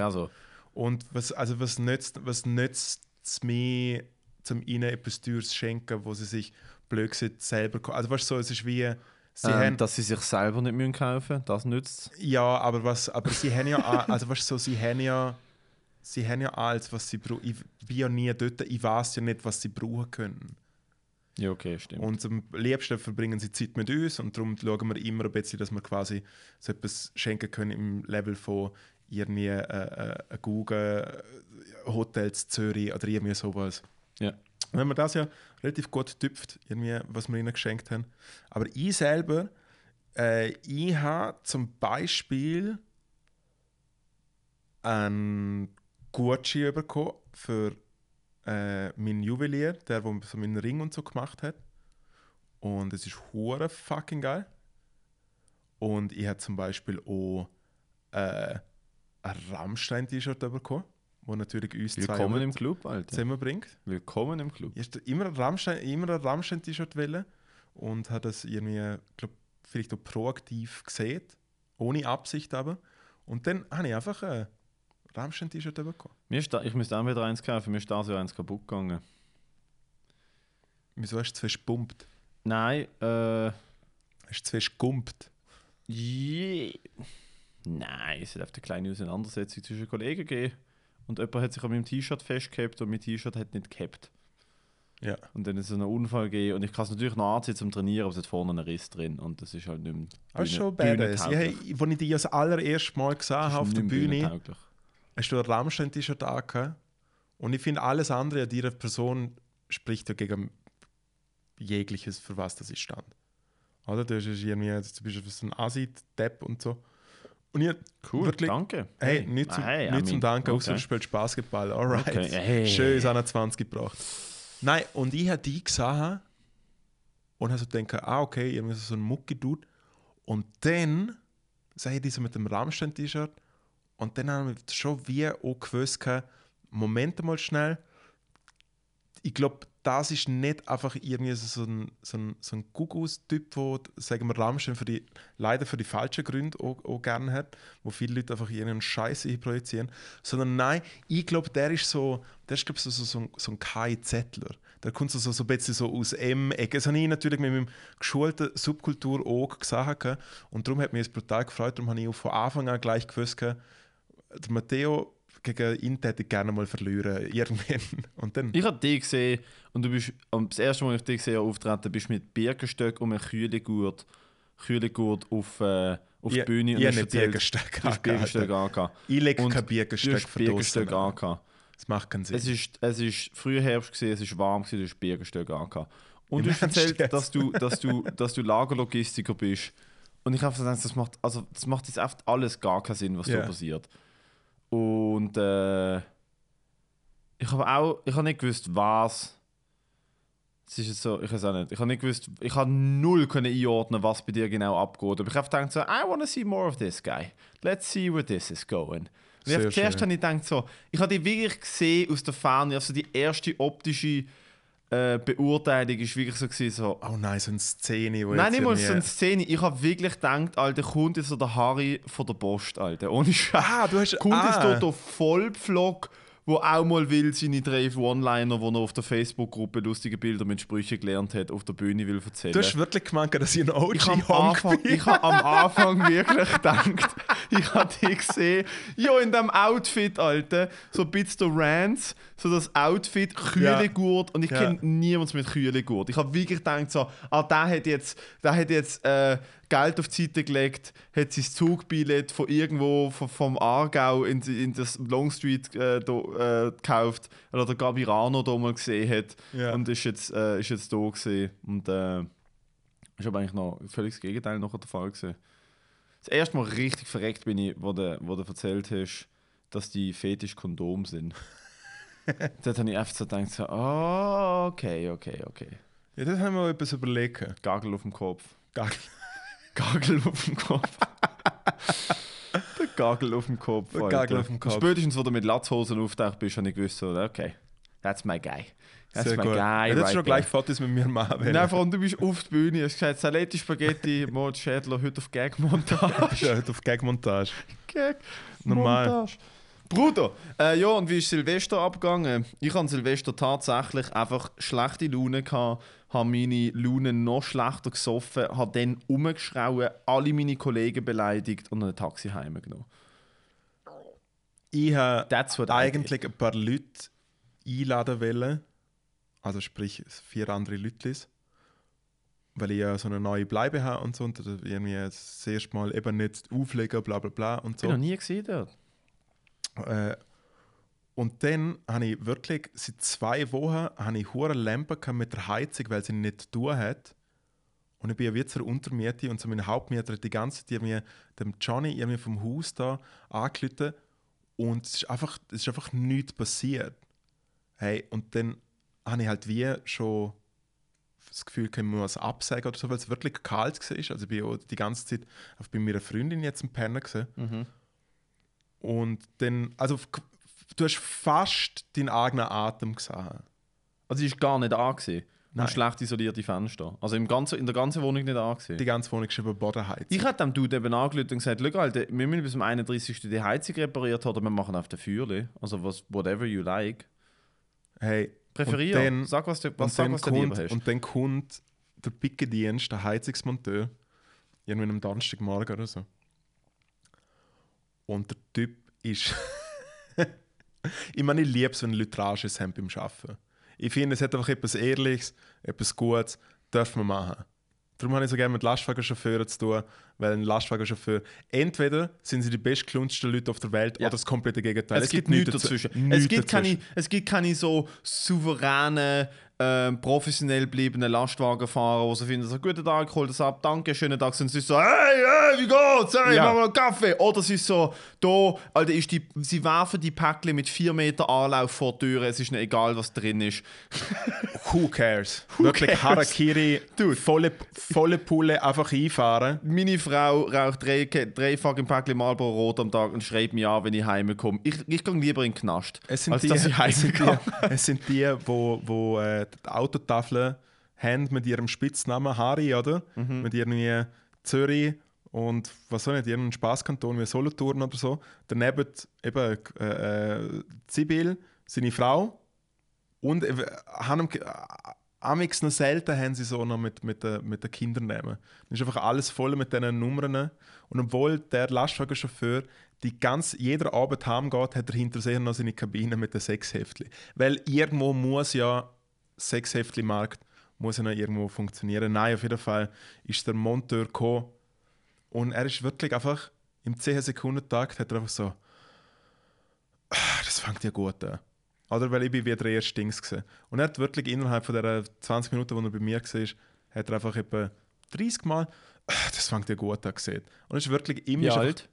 Und was, also was nützt was nützt es mir, um ihnen etwas Teures zu schenken, wo sie sich blöd gesagt selber ko- Also weißt du, so, es ist wie, sie ähm, haben, dass sie sich selber nicht müssen kaufen das nützt ja, aber was, aber sie haben ja, also weißt du, so, sie haben ja, sie haben ja alles, was sie brauchen. Ich bin ja nie dort, ich weiß ja nicht, was sie brauchen können. Ja, okay, stimmt. Und am liebsten verbringen sie Zeit mit uns und darum schauen wir immer ein bisschen, dass wir quasi so etwas schenken können im Level von irgendwie äh, äh, ein Google, äh, Hotels Zürich oder irgendwie sowas. ja. Wenn man das ja relativ gut tüpft, irgendwie, was wir ihnen geschenkt haben. Aber ich selber, äh, ich habe zum Beispiel einen Gutschein bekommen für äh, meinen Juwelier, der wo so meinen Ring und so gemacht hat. Und es ist hure fucking geil. Und ich habe zum Beispiel auch äh, ein Rammstein-T-Shirt bekommen, wo natürlich uns zwei Willkommen auch im Club, Alter. zusammenbringt. Willkommen im Club. Ich hatte immer ein Rammstein, immer ein Rammstein-T-Shirt wählen und hat das irgendwie, glaub, vielleicht auch proaktiv gesehen, ohne Absicht aber. Und dann habe ich einfach ein Rammstein-T-Shirt bekommen. Mir ist da, ich müsste auch wieder eins kaufen, mir ist da so eins kaputt gegangen. Wieso hast du fest gepumpt? Nein, äh. Hast du zu fest gumpt? Nein, es hat eine kleine Auseinandersetzung zwischen Kollegen gegeben. Und jemand hat sich an meinem T-Shirt festgehabt und mein T-Shirt hat nicht gehabt. Ja. Und dann ist es einen Unfall gegeben und ich kann es natürlich noch anziehen zum Trainieren, aber es hat vorne einen Riss drin und das ist halt nicht mehr Aber ist schon badass. Ich, bühnentauglich. hey, als ich dich das allererste Mal gesehen Das habe auf der Bühne, hast du ein Rammstein-T-Shirt angehabt. Und ich finde, alles andere an dieser Person spricht ja gegen jegliches, für was das ist stand. Oder? Du bist irgendwie, du bist so ein Asi-Depp und so. Und ich Cool, wirklich, danke. Hey, nicht zum, Hey, nicht zum Danken, außer du okay. spielst Basketball. Alright. Okay, hey. Schön ins 21 gebracht. Nein, und ich habe die gesehen und habe so gedacht, ah, okay, irgendwie so ein Mucki-Dude. Und dann sehe ich so mit dem Rammstein-T-Shirt und dann habe ich schon wie auch gewusst, Moment mal schnell, ich glaube, das ist nicht einfach irgendwie so ein, so ein, so ein Gugus-Typ, der, sagen wir, Rammstein für die, leider für die falschen Gründe auch, auch gerne hat, wo viele Leute einfach ihren Scheiß projizieren, sondern nein, ich glaube, der ist so, der ist glaube so, so, so, so ein Kai Zettler. Der kommt so, so, ein bisschen so aus M-Ecke. Das habe ich natürlich mit meinem geschulten Subkultur auch gesagt und darum hat mich das brutal gefreut, darum habe ich auch von Anfang an gleich gewusst, der Matteo gegen ihn hätte ich gerne mal verlieren, irgendwann. Und dann... Ich habe dich gesehen und du bist, am- das erste Mal, als ich dich gesehen habe, auftreten, bist du mit Birkenstock um einen Kühlegurt Kühlegurt auf, äh, auf die Ich- Bühne ich habe du hast Biergestück angehabt. Ich lege Und kein hast für angehabt. Das macht keinen Sinn. Es ist, es ist früher Herbst gewesen, es ist warm gewesen, du hast Biergestück angehabt. Und du hast erzählt, jetzt? dass du, dass du, dass du Lagerlogistiker bist. Und ich habe gedacht, das macht, also das macht jetzt echt alles gar keinen Sinn, was Ja. da passiert. Und äh, ich habe auch, ich habe nicht gewusst, was. Es ist jetzt so, ich weiß auch nicht. Ich habe nicht gewusst, ich habe null können einordnen, was bei dir genau abgeht. Aber ich habe gedacht so, I want to see more of this guy. Let's see where this is going. Und zuerst habe ich gedacht so, ich habe die wirklich gesehen aus der Ferne, also die erste optische äh, Beurteilung ist wirklich so gewesen, so, oh nein, so eine Szene, wo Nein, nicht mal so eine Szene. Ich habe wirklich gedacht, Alter, kommt jetzt so der Harry von der Post, Alter. Ohne Scheiß. Ah, du hast... Kommt jetzt ah, dort der Vollpflog, wo auch mal will seine drei One-Liner, wo er auf der Facebook-Gruppe lustige Bilder mit Sprüchen gelernt hat, auf der Bühne will erzählen. Du hast wirklich gemeint, dass ich ein OG ich habe am, Anfang, bin. ich hab am Anfang wirklich gedacht, ich habe dich gesehen, ja, in dem Outfit, Alter, so ein bisschen Rants, so das Outfit, Kühlegurt und ich Ja. kenne niemanden mit Kühlegurt. Ich habe wirklich gedacht, so, ah, der hat jetzt, der hat jetzt äh, Geld auf die Seite gelegt, hat sein Zugbillett von irgendwo vom, vom Aargau in, in das Longstreet äh, da, äh, gekauft, oder der Gabirano da mal gesehen hat Ja. und ist jetzt, äh, ist jetzt da gesehen und äh, ist aber eigentlich noch völlig das Gegenteil nachher der Fall gewesen. Das erste Mal richtig verreckt bin ich, wo du, wo du erzählt hast, dass die Fetisch Kondom sind. Dort habe ich einfach so gedacht, so, oh, okay, okay, okay. Ja, das haben wir etwas überlegen. Gagel auf dem Kopf. Gagel. Gagel auf dem Kopf. Der Gagel auf dem Kopf. Der. Gagel auf dem Kopf. Spätestens, wo du mit Latzhosen auftaucht bist, habe ich gewusst, okay, that's my guy. That's Sehr my gut. guy. ja, das right ist schon gleich Fotos mit mir machen. Nein, allem, du bist auf die Bühne, hast gesagt, Saletti, Spaghetti, Mord, Schädler, heute auf Gag-Montage. bist ja heute auf Gagmontage. Gag. Normal. Montage. Bruder, äh, ja, und wie ist Silvester abgegangen? Ich hatte Silvester tatsächlich einfach schlechte Laune, gehabt, habe meine Laune noch schlechter gesoffen, habe dann umgeschrauen, alle meine Kollegen beleidigt und ein Taxi heimgenommen. Ich habe eigentlich ein paar Leute einladen wollen. Also sprich vier andere Leute. Weil ich ja so eine neue Bleibe habe und so. Und irgendwie das erste Mal eben nicht auflegen, bla bla bla und Ich bin noch so. nie gesehen dort. Äh, und dann habe ich wirklich seit zwei Wochen habe ich hure Lampe gehabt mit der Heizung, weil sie nicht tun hat. Und ich bin ja wie zur Untermiete und so mein Hauptmieter die ganze Zeit mir dem Johnny irgendwie vom Haus da angerufen und es ist einfach, es ist einfach nichts passiert. Hey, und dann habe ich halt wie schon das Gefühl, ich muss absagen oder so, weil es wirklich kalt war. Also ich bin ja die ganze Zeit bei meiner Freundin jetzt im Penner gewesen. Mhm. Und dann, also du hast fast deinen eigenen Atem gesehen. Also, sie ist gar nicht angesehen. Nein. Und schlecht isolierte Fenster. Also im ganzen, in der ganzen Wohnung nicht angesehen. Die ganze Wohnung ist über Bodenheizung. Ich hätte dem Dude eben angerufen und gesagt, Alter, wir müssen bis zum 31. die Heizung repariert haben oder wir machen auf der Feuerle. Also was, whatever you like. Hey, Präferier. Dann- sag, was du, was, und, sag, was du kommt, hast. und dann kommt der Pickendienst, der Heizungsmonteur, irgendwie am Donnerstagmorgen oder so. Und der Typ ist. ich meine, ich liebe es, wenn Leute Rages haben beim Arbeiten. Ich finde, es hat einfach etwas Ehrliches, etwas Gutes, darf man machen. Darum habe ich so gerne mit Lastwagenchauffeuren zu tun, weil ein Lastwagenchauffeur, entweder sind sie die bestgeklunsten Leute auf der Welt Ja. oder das komplette Gegenteil. es, gibt nichts dazwischen. Nichts es, gibt dazwischen. keine, es gibt keine so souveränen, ähm, professionell bleibenden Lastwagenfahrer, die so finden, so, guten Tag, hol das ab, danke, schönen Tag. Es ist so, hey, hey, wie geht's? Hey, Ja. mach mal einen Kaffee. Oder es ist so, da, Alter, ist die, sie werfen die Päckchen mit 4 Meter Anlauf vor die Tür, es ist ihnen egal, was drin ist. Who cares? Wirklich cares? Harakiri, Dude. volle, volle Pulle einfach einfahren. Meine Frau raucht drei, drei fucking Päckchen Marlboro Rot am Tag und schreibt mich an, wenn ich heimkomme. Ich, ich gehe lieber in den Knast, Es sind als die, dass ich es sind die, es sind die wo, wo äh, die Autotafel haben mit ihrem Spitznamen Harry, oder? Mhm. Mit irgendwie Zürich und was soll nicht, irgendein Spaßkanton wie Solothurn oder so. Daneben eben äh, äh, Sibyl, seine Frau. Und äh, haben, äh, amix noch selten haben sie so noch mit, mit, den- mit den Kindern nehmen. Dann ist einfach alles voll mit diesen Nummern. Und obwohl der Lastwagenchauffeur die ganz, jeder Abend heimgeht, hat er hinter sich noch seine Kabine mit den Sechshäftchen. Weil irgendwo muss ja Sechshäftli-Markt muss ja noch irgendwo funktionieren. Nein, auf jeden Fall ist der Monteur gekommen und er ist wirklich einfach im 10-Sekunden-Takt hat er einfach so, «Ah, das fängt ja gut an. Oder weil ich bin wie der erste Dings gesehen. Und er hat wirklich innerhalb von der 20 Minuten, wo er bei mir war, hat er einfach etwa 30 Mal, «Ah, das fängt ja gut an gesehen. Und es ist wirklich immer Wie alt?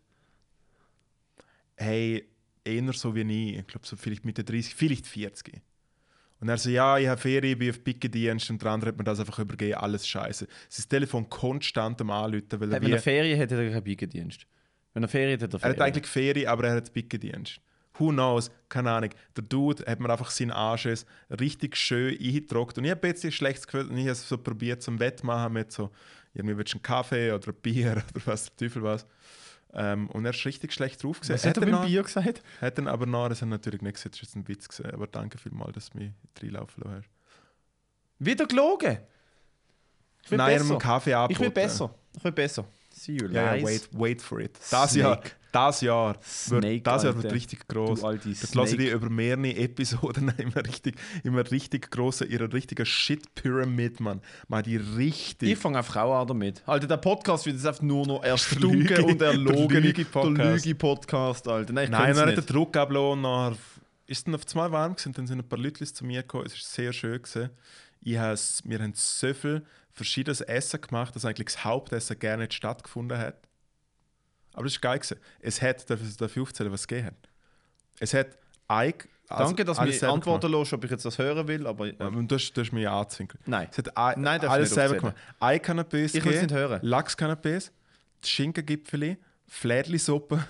hey, eher so wie ich, ich glaube so vielleicht Mitte 30, vielleicht 40. Und er so, ja, ich habe Ferien, ich bin auf Pickendienst und der andere hat mir das einfach übergeben, alles scheiße. Sein Telefon konstant am Anrufen, weil er, Wenn wie, er Ferien hat, hat er keinen Pickendienst. Wenn er Ferien hat, hat er er Ferien. hat eigentlich Ferien, aber er hat Pickendienst. Who knows? Keine Ahnung. Der Dude hat mir einfach seinen Anschiss richtig schön eingedruckt. Und ich habe ein bisschen schlechtes Gefühl und ich habe es so probiert zum Wettmachen mit so, irgendwie willst du einen Kaffee oder ein Bier oder was der Teufel was. Ähm, und er ist richtig schlecht drauf gesehen. Was hat er dem noch- Bier gesagt? hat dann aber noch, das hat er natürlich nicht gesehen, das ist jetzt ein Witz gesehen, aber danke vielmals, dass du mich reinlaufen lassen hast. Wieder gelogen? Ich will Nein, er hat mir besser. einen Kaffee Ich angeboten. will besser. Ich will besser. See you Ja, ja, lies. wait, wait for it. Das Snake. Jahr, das Jahr, Snake, wird, das Jahr wird Alter. richtig groß. Das lasse ich dir über mehrere Episoden immer richtig, immer richtig große, ihre richtige Shit-Pyramid, Mann. Mal die richtig. Ich fange einfach auch an damit. Alter, der Podcast wird jetzt einfach nur noch Lüge- erstunken und erlogen. Der Lüge-Podcast, Alter. Nein, ich Nein, dann hat nicht. der Druck abgelassen, nachher ist es dann auf zwei warm gewesen, dann sind ein paar Leute zu mir gekommen, es war sehr schön. Gewesen. Ich has, wir haben so viel verschiedenes Essen gemacht, dass eigentlich das Hauptessen gerne nicht stattgefunden hat. Aber das war geil. Gewesen. Es hat, darf ich dafür aufzählen, was es gegeben hat. Es hat Eig, also Danke, dass du selber antworten lässt, ob ich jetzt das hören will, aber... Ja, Du hast, du hast mich ja angezwinkert. Nein. Es hat Ei- Nein, alles selber gemacht. Ei-Canapés, Ich will's nicht hören. Lachs-Canapés, Schinkengipfeli, Flädli-Suppe,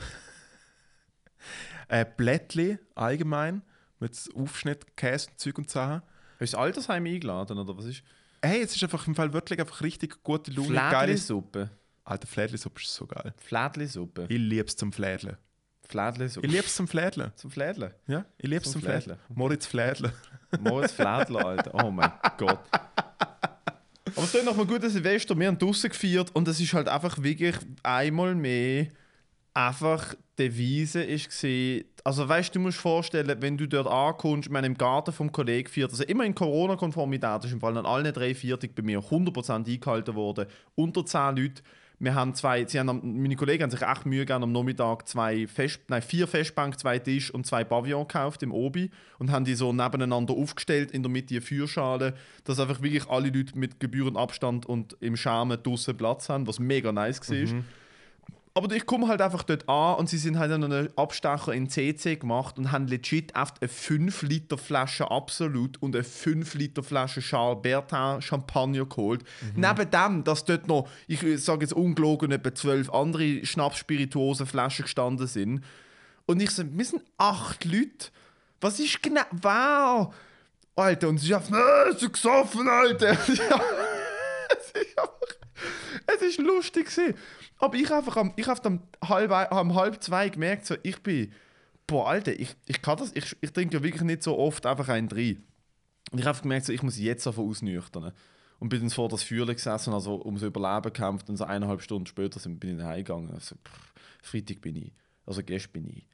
äh, Blättli allgemein mit Aufschnitt, Käse, und Zeug und Sachen. Hast du das Altersheim eingeladen, oder was ist? Hey, es ist einfach im Fall wirklich einfach richtig gute Laune. Geile. Alter, Flädli-Suppe ist so geil. Flädli-Suppe. Ich lieb's zum Flädle. Flädli-Suppe. Ich lieb's zum Flädle. Zum Flädle. Ja, ich lieb's Zum zum, Flädle. Flädle. Moritz Flädle. Moritz Flädler, Alter. Oh mein Gott. Aber es tut nach einem guten Silvester. Wir haben draussen gefeiert und es ist halt einfach wirklich einmal mehr einfach die Devise ist gesehen. Also weißt du, du musst dir vorstellen, wenn du dort ankommst, meine, im Garten vom Kollegen feiert, also immer in Corona-Konformität ist im Fall an allen drei Viertig bei mir 100% eingehalten worden. Unter 10 Leute. Wir haben zwei, sie haben, meine Kollegen haben sich echt Mühe gegeben, am Nachmittag zwei Fest, nein, vier Festbank, zwei Tisch und zwei Pavillon gekauft im Obi und haben die so nebeneinander aufgestellt, in der Mitte eine Feuerschale, dass einfach wirklich alle Leute mit gebührendem Abstand und im Schamen draussen Platz haben, was mega nice war. Aber ich komme halt einfach dort an und sie sind halt dann einen Abstecher in CC gemacht und haben legit oft eine 5 Liter Flasche Absolut und eine 5 Liter Flasche Charles Bertin Champagner geholt. Neben dem, dass dort noch, ich sage jetzt ungelogen, etwa 12 andere Schnaps-Spirituosen-Flaschen gestanden sind. Und ich so, wir sind acht Leute. Was ist genau, wow! Alter, und sie sagt, äh, es ist gesoffen, Alter! es ist einfach, es ist lustig gewesen. Aber ich einfach am, ich hab am halb, am halb zwei gemerkt, so, ich bin, boah, Alter, ich, ich kann das, ich, ich trinke ja wirklich nicht so oft einfach einen rein. Und ich habe gemerkt, so, ich muss jetzt davon ausnüchtern. Und bin dann vor das Feuer gesessen, also ums Überleben gekämpft. Und so eineinhalb Stunden später sind, bin ich nach Hause gegangen. Also, pff, Freitag bin ich, also gestern bin ich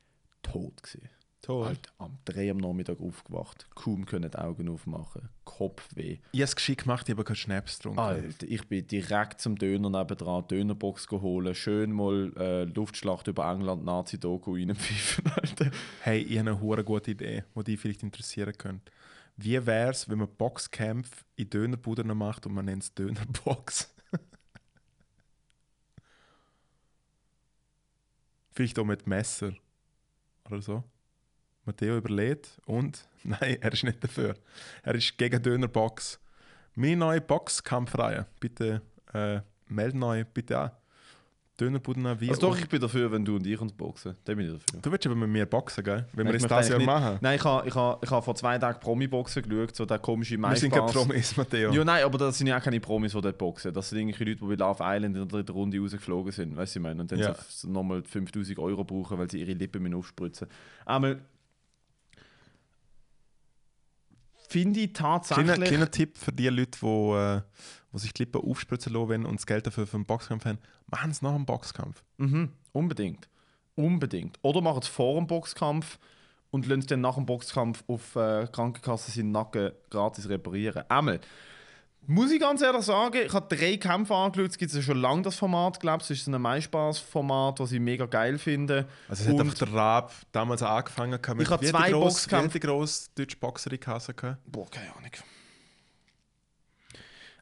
tot gewesen. Toll. Alter, am 3 am Nachmittag aufgewacht, kaum können die Augen aufmachen, Kopfweh. Ich habe es geschickt gemacht, ich habe keinen Schnaps getrunken. Alter, ich bin direkt zum Döner nebendran, Dönerbox geholt, schön mal äh, Luftschlacht über England, Nazi-Doku reinpfeifen, Alter. Hey, ich habe eine hure gute Idee, die dich vielleicht interessieren könnte. Wie wäre es, wenn man Boxkämpfe in Dönerbuden macht und man nennt es Dönerbox? vielleicht auch mit Messer oder so. Matteo überlegt und nein, er ist nicht dafür. Er ist gegen Dönerbox. Meine neue Boxkampfreihe. Bitte äh, melden euch bitte an. Dönerbuden wie Also doch, ich bin dafür, wenn du und ich uns boxen. Dann bin ich dafür. Du willst aber mit mir boxen, gell? Wenn wir Nein, es ich das Jahr machen. Nein, ich habe ich ha, ich ha vor zwei Tagen Promi-Boxen geschaut, so der komische Wir sind keine. Promis, Matteo. Ja, nein, aber das sind ja auch keine Promis, die dort boxen. Das sind irgendwelche Leute, die bei Love Island in der dritten Runde rausgeflogen sind. Weißt du, ich meine? Und dann Ja. so nochmal 5000 Euro brauchen, weil sie ihre Lippen müssen aufspritzen Einmal. Finde ich tatsächlich. Kleiner, kleiner Tipp für die Leute, die, äh, die sich die Lippen aufspritzen lassen und das Geld dafür für einen Boxkampf haben, machen es nach dem Boxkampf. Mhm, unbedingt. Unbedingt. Oder machen es vor dem Boxkampf und lassen dann nach dem Boxkampf auf äh, Krankenkasse seinen Nacken gratis reparieren. Einmal. Muss ich ganz ehrlich sagen, ich habe drei Kämpfe angeschaut. Es gibt ja schon lange das Format, glaube ich. Es ist so ein MySpaß-Format, das ich mega geil finde. Also es hat Und- einfach der Raab damals angefangen. mit- Ich hab wie hat zwei Boxkämpfe- Wie hat die grosse deutsche gehabt? Boah, keine Ahnung.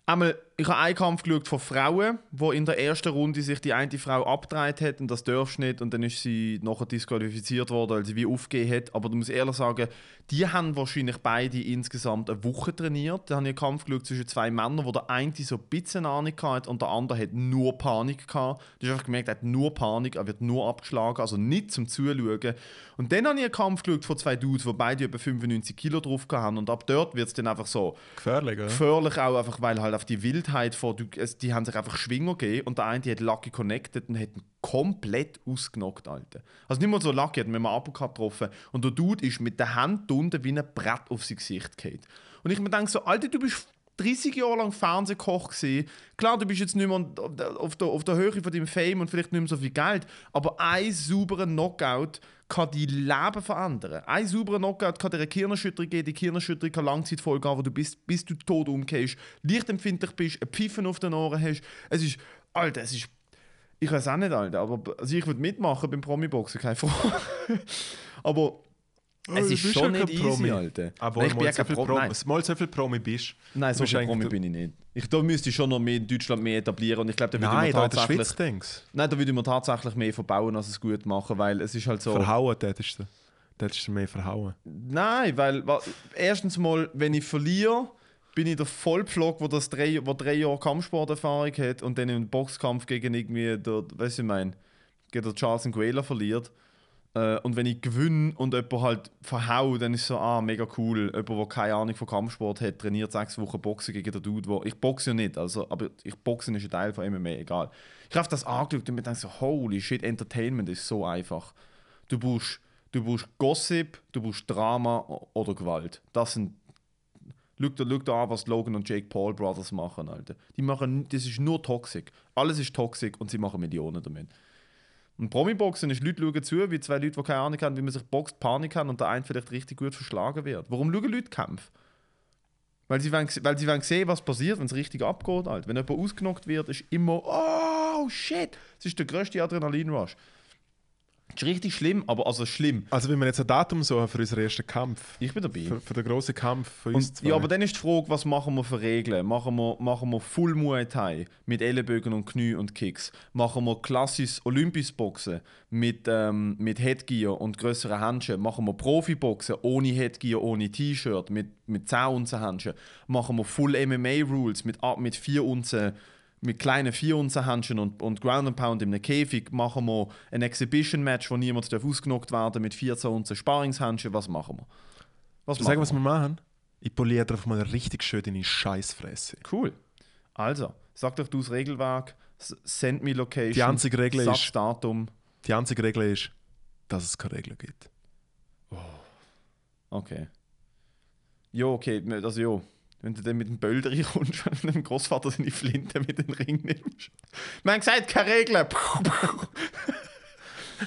Einmal, ich habe einen Kampf geschaut von Frauen, wo in der ersten Runde sich die eine Frau abgedreht hat und das darfst du nicht und dann ist sie nachher disqualifiziert worden, weil sie wie aufgegeben hat. Aber du musst ehrlich sagen, die haben wahrscheinlich beide insgesamt eine Woche trainiert. Da habe ich einen Kampf geschaut zwischen zwei Männern, wo der eine so ein bisschen Ahnung hatte und der andere hat nur Panik gehabt. Du hast einfach gemerkt, er hat nur Panik, er wird nur abgeschlagen, also nicht zum Zuschauen. Und dann habe ich einen Kampf geschaut von zwei Dudes, die beide über 95 Kilo drauf haben und ab dort wird es dann einfach so Gefährlich, gefährlich auch einfach, weil halt auf die Wildheit von, die haben sich einfach Schwinger gegeben und der eine die hat Lucky connected und hat ihn komplett ausgenockt, Alter. Also nicht mal so Lucky, hat mir mal Uppercut getroffen und der Dude ist mit der Hand unten wie ein Brett auf sein Gesicht gefallen. Und ich mir denke so, Alter, du bist 30 Jahre lang Fernsehkoch gewesen. Klar, du bist jetzt nicht mehr auf der, auf der, Höhe von deinem Fame und vielleicht nicht mehr so viel Geld, aber ein sauberer Knockout kann dein Leben verändern. Ein sauberer Knockout kann dir eine Kirnerschütterung geben, die Kirnerschütterung kann Langzeitfolge haben, wo du bist, bis du tot umgehst, lichtempfindlich bist, ein Pfiffen auf den Ohren hast. Es ist, Alter, es ist, ich weiß auch nicht, Alter, aber also ich würde mitmachen beim Promi-Boxen, keine Frage. aber es du ist schon nicht easy, Promi. Alter. Aber Nein, ich bin ja kein Promi. Mal so viel Promi bist. Nein, so viel Promi bin ich nicht. Ich, da müsste ich schon noch mehr in Deutschland mehr etablieren und ich glaube, da würde Nein, der tatsächlich... Schweiz denkst Nein, da würde ich mir tatsächlich mehr verbauen, als es gut machen, weil es ist halt so... Verhauen tätest du. Tätest du mehr verhauen. Nein, weil erstens mal, wenn ich verliere, bin ich der Vollpflock, wo das drei, wo drei Jahre Kampfsporterfahrung hat und dann im Boxkampf gegen irgendwie der, weißt du, ich mein, gegen Charles Nguela verliert. Äh, und wenn ich gewinne und jemand halt verhau, dann ist so, ah, mega cool. Jemand, der keine Ahnung von Kampfsport hat, trainiert sechs Wochen Boxen gegen den Dude, wo ich boxe ja nicht, also, aber ich Boxen ist ein Teil von MMA, egal. Ich habe das angeschaut und mir gedacht so, holy shit, Entertainment ist so einfach. Du brauchst, du brauchst Gossip, du brauchst Drama oder Gewalt. Das sind schau dir an, was Logan und Jake Paul Brothers machen, Alter. Die machen, das ist nur Toxik. Alles ist Toxik und sie machen Millionen damit. Und Promi-Boxen ist, Leute schauen zu, wie zwei Leute, die keine Ahnung haben, wie man sich boxt, Panik haben und der eine vielleicht richtig gut verschlagen wird. Warum schauen Leute Kämpfe? Weil sie, wollen, weil sie wollen sehen, was passiert, wenn es richtig abgeht. Alter. Wenn jemand ausgenockt wird, ist immer, oh shit, das ist der grösste Adrenalin-Rush. Das ist richtig schlimm, aber also schlimm. Also wenn wir jetzt ein Datum suchen für unseren ersten Kampf, Ich bin dabei. für, für den grossen Kampf von uns zwei. ja, aber dann ist die Frage, was machen wir für Regeln? Machen wir, machen wir Full Muay Thai mit Ellenbögen und Knie und Kicks? Machen wir klassisches Olympisch Boxen mit, ähm, mit Headgear und größeren Handschuhen? Machen wir Profiboxen ohne Headgear, ohne T-Shirt, mit, mit 10 Unzen Handschuhen? Machen wir Full MMA Rules mit, mit 4 Unzen mit kleinen 4 Unzen Handschuhen und, und Ground and Pound in einem Käfig? Machen wir ein Exhibition Match, wo niemand darf ausgenockt werden mit 14 Unzen Sparringshandschuhen? Was machen wir? Was Sag, was wir? machen? Ich poliere einfach mal richtig schön deine Scheißfresse. Cool. Also, sag doch du das Regelwerk, send me Location. Die einzige Regel sag ist- Datum. Die einzige Regel ist, dass es keine Regel gibt. Okay. Ja, okay, also ja. Wenn du dann mit dem Böll reinkommst und dem Großvater seine Flinte mit den Ring nimmst. Man hat gesagt, keine Regeln.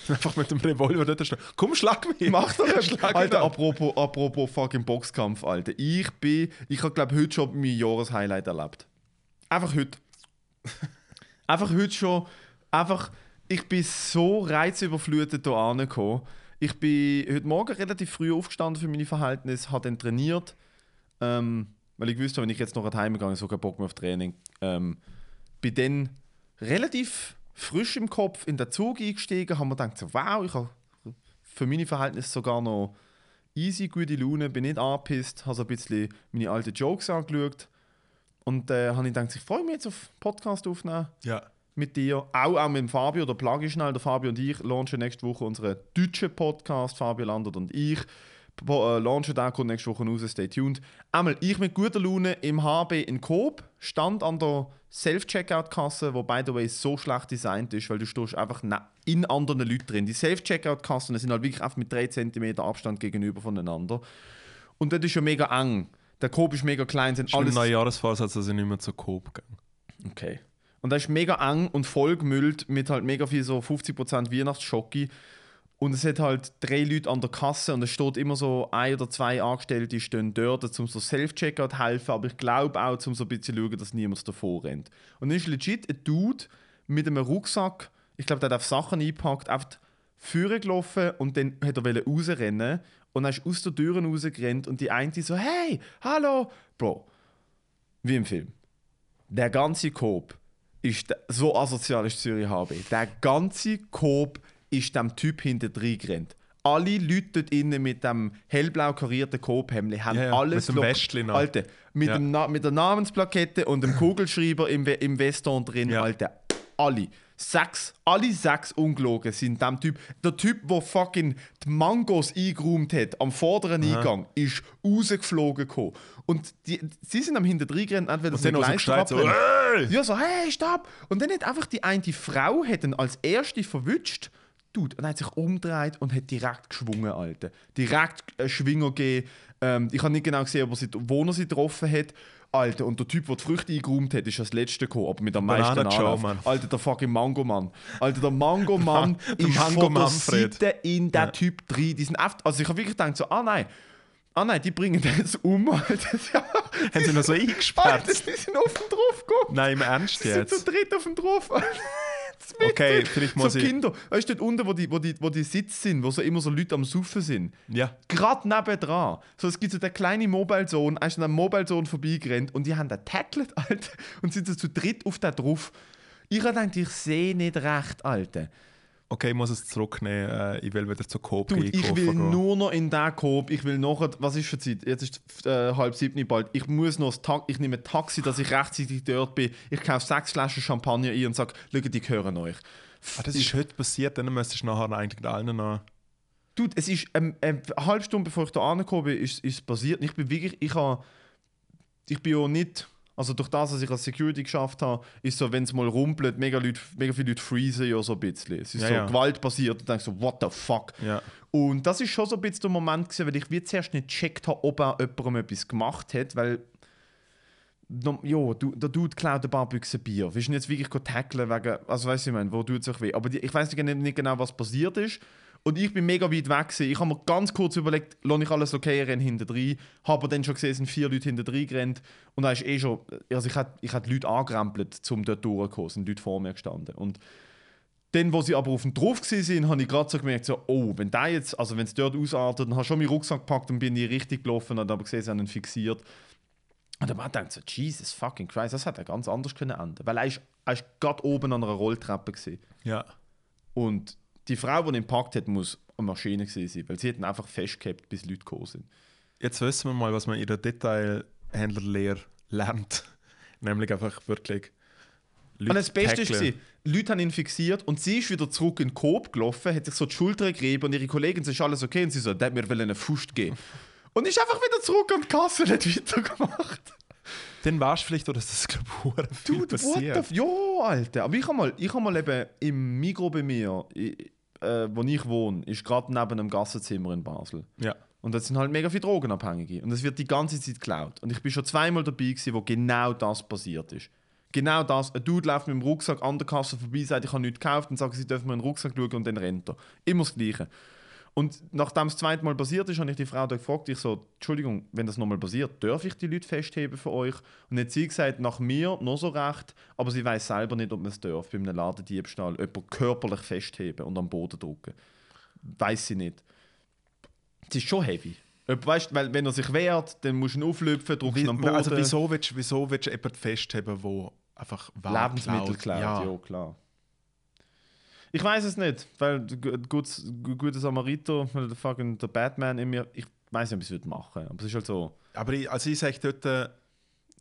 Einfach mit dem Revolver dort stehen. Komm, schlag mich! Mach doch einen Schlag Alter, apropos, apropos fucking Boxkampf, Alter. Ich bin, ich habe glaube heute schon mein Jahreshighlight erlebt. Einfach heute. einfach heute schon, einfach, ich bin so reizüberflutet hier angekommen. Ich bin heute Morgen relativ früh aufgestanden für meine Verhältnisse, habe dann trainiert, ähm, weil ich wusste, wenn ich jetzt noch heim gehe, so keinen Bock mehr auf Training. Ähm, bin dann relativ frisch im Kopf in den Zug eingestiegen, haben mir gedacht, so, wow, ich habe für meine Verhältnisse sogar noch easy, gute Laune, bin nicht angepisst, habe so ein bisschen meine alten Jokes angeschaut und äh, habe ich gedacht, ich freue mich jetzt auf Podcast aufnehmen Ja. mit dir, auch, auch mit dem Fabio, der plug ich schnell, der Fabio und ich launchen nächste Woche unseren deutschen Podcast, Fabio Landert und ich. Äh, launchen den kommt nächste Woche raus, stay tuned. Einmal, ich mit guter Laune im HB in Coop, stand an der Self-Checkout-Kasse, wo by the way so schlecht designt ist, weil du stehst einfach na- in anderen Leuten drin. Die Self-Checkout-Kassen sind halt wirklich einfach mit 3 cm Abstand gegenüber voneinander. Und das ist ja mega eng. Der Coop ist mega klein, sind Alles alles ein Neujahresvorsatz, dass ich nicht mehr zu Coop gehe. Okay. Und da ist mega eng und vollgemüllt mit halt mega viel so 50% Weihnachtsschocke. Und es hat halt drei Leute an der Kasse und es steht immer so ein oder zwei Angestellte stehen dort, um so Self-Checkout helfen, aber ich glaube auch, um so ein bisschen zu schauen, dass niemand davor rennt. Und dann ist legit ein Dude mit einem Rucksack, ich glaube, der hat auf Sachen eingepackt, einfach führen gelaufen und dann hat er rausrennen und dann ist aus der Tür rausgerannt und die eine so, hey, hallo, Bro, wie im Film. Der ganze Coop ist so asozial ist Zürich HB. Der ganze Coop ist dem Typ hinter drin gerannt. Alle Leute dort innen mit dem hellblau karierten Coop-Hemd haben Ja, ja, alles mit dem Westli noch. Alter, mit, Ja. dem Na mit der Namensplakette und dem Kugelschreiber im, We im Weston drin, Ja. Alter. Alle. Sechs, alle sechs ungelogen sind dem Typ. Der Typ, der fucking die Mangos eingeräumt hat am vorderen Eingang, ist rausgeflogen gekommen. Und die, sie sind am hinterdrein gerannt, entweder Und noch so geschreit, so, «Hey!» ja, so, hey, stopp! Und dann hat einfach die eine Frau hat ihn als erste verwünscht. Dude, und hat sich umgedreht und hat direkt geschwungen, Alter. Direkt einen Schwinger gegeben. Ähm, ich habe nicht genau gesehen, ob er sie, wo er sie getroffen hat. Alter, und der Typ, der die Früchte eingeräumt hat, ist als letzter gekommen, aber mit am meisten Anlauf. Mann. Alter, der fucking Mango-Mann. Alter, der Mango-Mann Der ist Mango von der Manfred. Seite in den Typ drin. Die sind oft, also ich habe wirklich gedacht so, ah nein, ah nein, die bringen das um, Alter. Haben sie noch so Alter, eingesperrt? die sind auf den drauf gekommen. Nein, im Ernst Die sind jetzt? zu dritt auf dem drauf. Okay, vielleicht muss so ich- Kinder. Weißt du, dort unten, wo die, wo, die, wo die Sitze sind, wo so immer so Leute am Saufen sind. Ja. Gerade nebendran. So, es gibt so den kleinen Mobile Zone, er ist an der Mobile Zone vorbeigerannt und die haben den tacklet, Alter, und sind so zu dritt auf den drauf. Ich habe gedacht, ich sehe nicht recht, Alter. Okay, ich muss es zurücknehmen. Äh, ich will wieder zur Coop Dude, ich einkaufen will gehen. nur noch in den Coop. Ich will nachher, was ist für Zeit? Jetzt ist äh, halb sieben bald. Ich muss noch das Ta ich nehme ein Taxi, dass ich rechtzeitig dort bin. Ich kaufe sechs Flaschen Champagner ein und sage, schaut, die gehören euch. Ah, das ist heute passiert, dann müsstest du nachher eigentlich allen noch... Dude, es ist ähm, ähm, eine halbe Stunde bevor ich da angekommen bin, ist es passiert. Ich bin wirklich, ich habe, ich bin ja nicht, also durch das, dass ich als Security geschafft habe, ist so, wenn es mal rumpelt, mega, Leute, mega viele Leute freezen ja so ein bisschen. Es ist Ja, so ja. Gewalt passiert und denkst so, what the fuck? Ja. Und das ist schon so ein bisschen der Moment gewesen, weil ich wie zuerst nicht gecheckt habe, ob er jemandem etwas gemacht hat, weil ja, du, der Dude klaut ein paar Büchsen Bier. Du ihn jetzt wirklich tackeln wegen, also weißt du, ich meine, wo tut es sich weh? Aber die, ich weiß nicht, nicht genau, was passiert ist. Und ich bin mega weit weg. Gewesen. Ich habe mir ganz kurz überlegt, lasse ich alles okay, renne hinter rein. Habe aber dann schon gesehen, es sind vier Leute hinter rein gerannt. Und da ist eh schon, also ich hatte ich Leute angerempelt, um dort durchzukommen. Es sind Leute vor mir gestanden. Und dann, wo sie aber auf dem drauf waren, habe ich gerade so gemerkt, so, oh, wenn der jetzt, also wenn es dort ausartet, dann habe ich schon meinen Rucksack gepackt und bin in die Richtung gelaufen, habe aber gesehen, sie haben ihn fixiert. Und dann habe ich gedacht, so, Jesus fucking Christ, das hätte ganz anders können enden Weil er ist, er ist gerade oben an einer Rolltreppe gewesen. Ja. Und die Frau, die ihn gepackt hat, muss eine Maschine gewesen sein, weil sie hat ihn einfach festgehabt, bis Leute gekommen sind. Jetzt wissen wir mal, was man in der Detailhändlerlehre lernt. Nämlich einfach wirklich Und das Beste war, Leute haben ihn fixiert und sie ist wieder zurück in den Coop gelaufen, hat sich so die Schulter gegeben und ihre Kollegin ist alles okay? Und sie so, der hat mir will eine Fust geben. Und ist einfach wieder zurück an die Kasse und hat weitergemacht. Dann weißt du vielleicht, dass das, glaube ich, viel Dude, passiert. what the f Ja, Alter. Aber ich habe mal, ich hab mal eben im Migro bei mir, i- äh, wo ich wohne, ist gerade neben einem Gassenzimmer in Basel. Ja. Und das sind halt mega viele Drogenabhängige. Und es wird die ganze Zeit geklaut. Und ich bin schon zweimal dabei gewesen, wo genau das passiert ist. Genau das. Ein Dude läuft mit dem Rucksack an der Kasse vorbei, sagt, ich habe nichts gekauft und sagt, sie dürfen mir in den Rucksack schauen und dann rennt er. Immer das Gleiche. Und nachdem es das zweite Mal passiert ist, habe ich die Frau da gefragt, ich so, Entschuldigung, wenn das nochmal passiert, darf ich die Leute festheben für euch? Und dann hat sie gesagt, nach mir noch so recht, aber sie weiß selber nicht, ob man es darf, bei einem Ladendiebstahl jemanden körperlich festheben und am Boden drücken. Weiß sie nicht. Es ist schon heavy. Weißt, weil wenn er sich wehrt, dann musst du ihn auflüpfen, drückst ihn am Boden. also wieso willst, wieso willst du jemanden festheben, der einfach Lebensmittel klaut, ja. Ja. klar. Ich weiß es nicht, weil gutes- gu- guter Samariter, weil der fucking der Batman in mir, ich weiß nicht, ob ich es würde machen, aber es ist halt so. Aber ich, also ich sage dort, äh,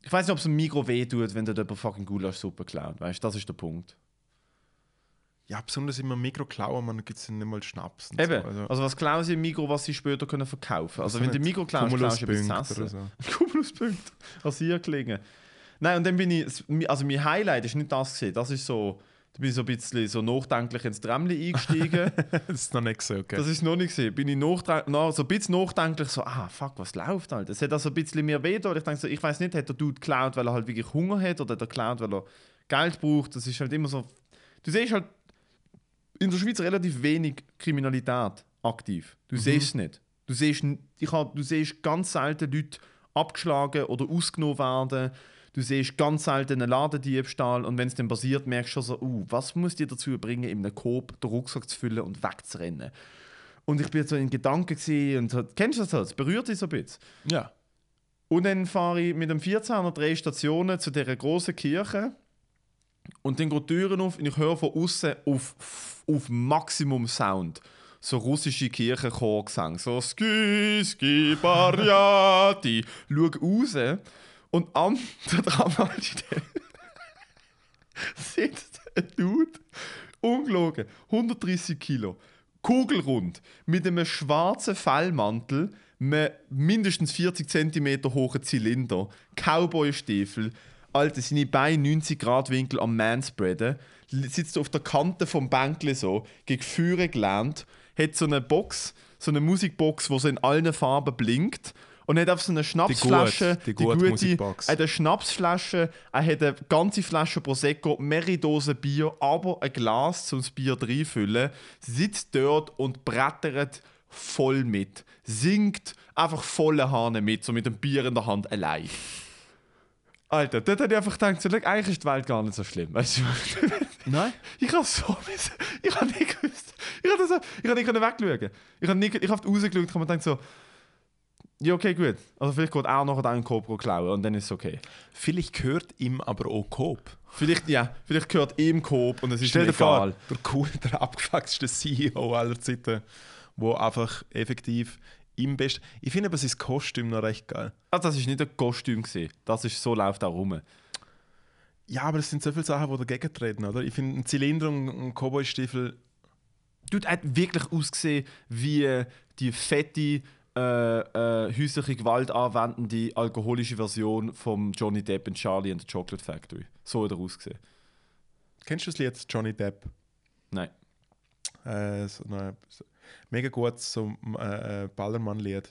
Ich weiß nicht, ob es ein Mikro weh tut, wenn der jemand fucking Gulaschsuppe klaut, weißt du, das ist der Punkt. ja, besonders immer Mikro-Klauen, man gibt es nicht mal Schnaps. und Eben, So. Also, also was klauen sie im Mikro, was sie später können verkaufen Also wenn die Mikro klauen, klaust du etwas zu essen. so. Kumuluspunkte. Rasierklingen. Nein, und dann bin ich, also mein Highlight ist nicht das gesehen, das ist so, bin ich so ein bisschen so nachdenklich ins Tramli eingestiegen. Das ist noch nicht so, okay. Das ist noch nicht gesehen. Bin ich nachdre- na, so ein bisschen nachdenklich so, ah fuck, was läuft halt? Es hat also ein bisschen mehr weh da. Ich denke so, ich weiß nicht, hat der Dude geklaut, weil er halt wirklich Hunger hat oder hat er geklaut, weil er Geld braucht. Das ist halt immer so. Du siehst halt, in der Schweiz relativ wenig Kriminalität aktiv. Du Mhm. siehst es nicht. Du siehst, ich hab, du siehst ganz selten Leute abgeschlagen oder ausgenommen werden. Du siehst ganz selten einen Ladendiebstahl und wenn es dann passiert, merkst du schon so, uh, was muss dir dazu bringen, in einem Coop den Rucksack zu füllen und wegzurennen? Und ich bin so in Gedanken und so, kennst du das? Es berührt dich so ein bisschen. Ja. Und dann fahre ich mit dem 14er drei Stationen zu dieser großen Kirche. Und dann geht die Türen auf und ich höre von außen auf, auf Maximum Sound. So russische Kirchenchorgesang. So Ski, Ski, Bariati. Schau raus und an der Tramhaltestelle sitzt ein Dude, ungelogen, 130 Kilo, kugelrund, mit einem schwarzen Fellmantel, einem mindestens 40 cm hohen Zylinder, Cowboy-Stiefel, Alter, seine Beine 90 Grad Winkel am Manspreaden, sitzt auf der Kante vom Bänkle so, gegen Führer gelernt, hat so eine Box, so eine Musikbox, wo so in allen Farben blinkt und hat auf so eine Schnapsflasche, die gute Musikbox. eine Schnapsflasche, er hat eine ganze Flasche Prosecco, mehrere Dosen Bier, aber ein Glas zum Bier reinfüllen, sitzt dort und brettert voll mit, singt einfach volle Hahn mit, so mit dem Bier in der Hand allein. Alter, dort habe ich einfach gedacht, so, eigentlich ist die Welt gar nicht so schlimm. Weißt du? Nein? Ich habe so müssen- ich habe nicht gewusst. Ich habe habe nicht wegschauen. Ich habe nicht, ich habe rausgeschaut und habe mir gedacht so, ja okay gut. Also vielleicht geht auch noch einen Cobra klauen und dann ist es okay. Vielleicht gehört ihm aber auch Coop. Vielleicht ja, vielleicht gehört ihm Coop und es ist Stell dir vor, egal. der cool, der abgefuckste CEO aller Zeiten, wo einfach effektiv im besten. Ich finde aber sein Kostüm noch recht geil. Also, das ist nicht ein Kostüm gesehen. Das ist so läuft auch rum. Ja, aber es sind so viele Sachen, die dagegen treten, oder? Ich finde, ein Zylinder und ein Cowboy-Stiefel. Er hat wirklich ausgesehen wie die fette äh, äh, häusliche Gewalt anwendende alkoholische Version von Johnny Depp und Charlie and the Chocolate Factory. So hat er ausgesehen. Kennst du das Lied Johnny Depp? Nein. Äh, so eine, so, mega gut, so äh, äh, Ballermann-Lied.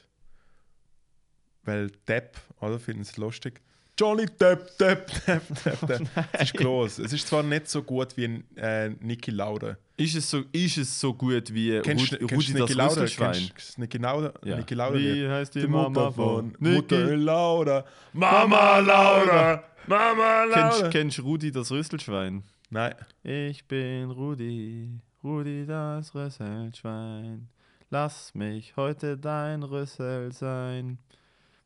Weil Depp, oder? Finden es lustig. Johnny Depp, Depp, Depp, Depp, Depp. es ist groß. Es ist zwar nicht so gut wie äh, Niki Lauda. Ist es so, ist es so gut wie Kennst, Rudi, kennst Rudi du das Lauda? Rüsselschwein? Kennst du das Niki Lauda? Ja. Niki Lauda Wie heißt die, Die Mama Mutter von Mutter? Lauda. Mama Lauda. Mama Kennst, Lauda. kennst du Rudi das Rüsselschwein? Nein. Ich bin Rudi, Rudi das Rüsselschwein. Lass mich heute dein Rüssel sein.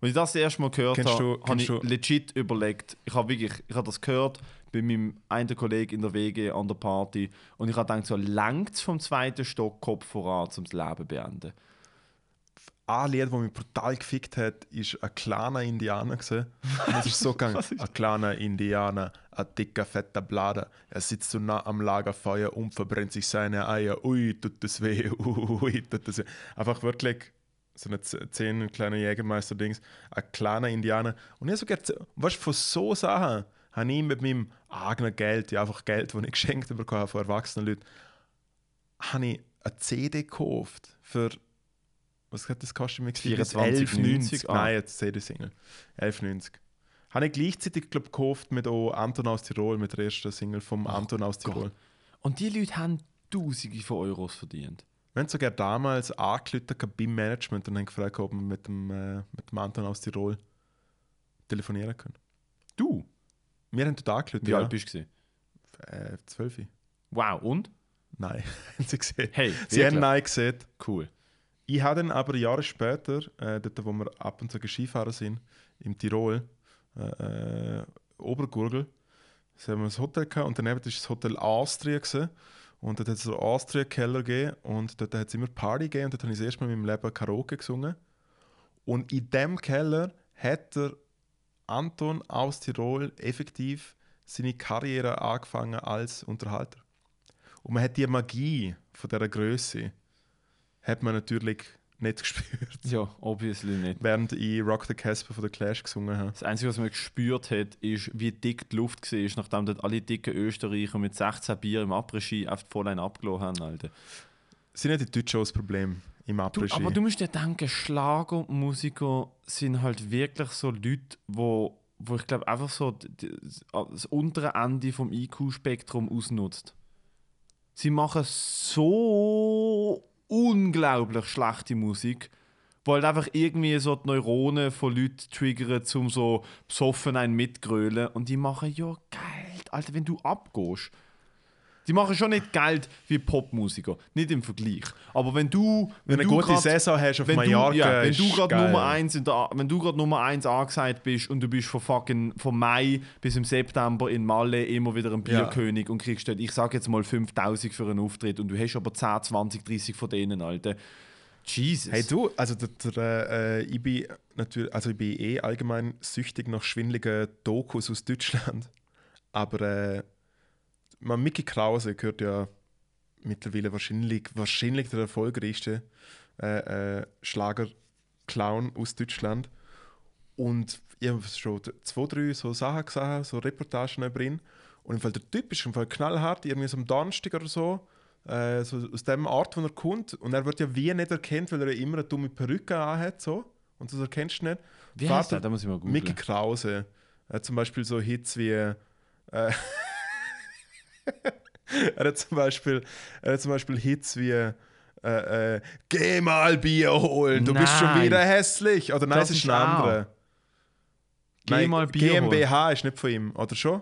Als ich das erste Mal gehört habe, habe ich legit überlegt. Ich habe wirklich, ich habe das gehört bei meinem einen Kollegen in der WG an der Party und ich habe gedacht, so längt vom zweiten Stock Kopf voran, um das Leben zu beenden. Ein Lied, das mich brutal gefickt hat, ist ein kleiner Indianer. Gewesen. Und es ist so gegangen. ein kleiner Indianer, ein dicker, fetter Blader. Er sitzt so nah am Lagerfeuer und verbrennt sich seine Eier. Ui, tut das weh. Ui, tut das weh. Einfach wirklich so eine zehn kleine Jägermeister-Dings. Ein kleiner Indianer. Und ich so gerne, weißt du, von so Sachen habe ich mit meinem eigenen Geld, ja, einfach Geld, das ich geschenkt bekommen habe von erwachsenen Leuten, habe ich eine CD gekauft für was hat das kostet mir? 24,90? Ah. Nein, jetzt CD-Single. 11,90. Habe ich gleichzeitig glaub, gekauft mit auch Anton aus Tirol, mit der ersten Single vom Anton aus Tirol. Und die Leute haben Tausende von Euros verdient. Wir haben sogar damals angerufen beim Management und haben gefragt, ob wir mit dem, äh, mit dem Anton aus Tirol telefonieren können. Du? Wir haben dort angerufen, Wie ja. alt bist du? Äh, 12. Wow, und? Nein, haben sie gesehen. Hey, sie wirklich? haben Nein gesehen. Cool. Ich habe dann aber Jahre später, äh, dort wo wir ab und zu Skifahren sind, im Tirol, äh, äh, Obergurgel, da haben wir ein Hotel gehabt und daneben war das Hotel Austria. Gewesen. Und dort hat es einen Austria-Keller gegeben und dort hat es immer Party gegeben und dort habe ich das erste Mal in meinem Leben Karaoke gesungen. Und in dem Keller hat der Anton aus Tirol effektiv seine Karriere angefangen als Unterhalter. Und man hat die Magie von dieser Größe hat man natürlich nicht gespürt, Ja, obviously nicht. während ich Rock the Casper von der Clash gesungen habe. Das Einzige, was man gespürt hat, ist, wie dick die Luft war, nachdem dort alle dicken Österreicher mit 16 Bier im Après-Ski auf die Vollline abgelassen haben. Alter. Sind nicht die Deutschen auch das Problem im Du, aber du musst dir denken, Schlagermusiker sind halt wirklich so Leute, wo, wo ich glaube einfach so das untere Ende vom IQ-Spektrum ausnutzt. Sie machen so unglaublich schlechte Musik, wo halt einfach irgendwie so die Neuronen von Leuten triggern, zum so besoffen einen mitgrölen. Und die machen ja Geld, Alter, wenn du abgehst. Die machen schon nicht Geld wie Popmusiker, nicht im Vergleich. Aber wenn du. Wenn Wenn du eine du gute grad- Saison hast auf wenn Mallorca, du, ja, wenn du gerade. Nummer 1 in der, wenn du gerade Nummer 1 angesagt bist und du bist von fucking vom Mai bis im September in Malle immer wieder ein Ja. Bierkönig und kriegst dort, ich sag jetzt mal 5000 für einen Auftritt und du hast aber 10, 20, 30 von denen, Alter. Jesus. Hey du, also der, der, äh, ich, bin natürlich, also ich bin eh allgemein süchtig nach schwindeligen Dokus aus Deutschland. Aber äh, man, Mickey Krause gehört ja mittlerweile wahrscheinlich, wahrscheinlich der erfolgreichste äh, äh, Schlager-Clown aus Deutschland. Und ich habe schon zwei, drei so Sachen gesehen, so Reportagen über ihn. Und im Fall der Typ ist im Fall knallhart, irgendwie so am Donnerstag oder so, äh, so aus dem Art, wo er kommt. Und er wird ja wie nicht erkannt, weil er immer eine dumme Perücke anhat. So. Und das erkennst du nicht. Wie Vater- heißt der? Da muss ich mal googeln. Mickey Krause. Hat zum Beispiel so Hits wie. Äh, er, hat zum Beispiel, er hat zum Beispiel Hits wie. Äh, äh, Geh mal Bier holen, du bist schon Nein. wieder hässlich. Oder nein, Das es ist ein anderer. Geh Nein, mal Bier holen. GmbH ist nicht von ihm, oder schon?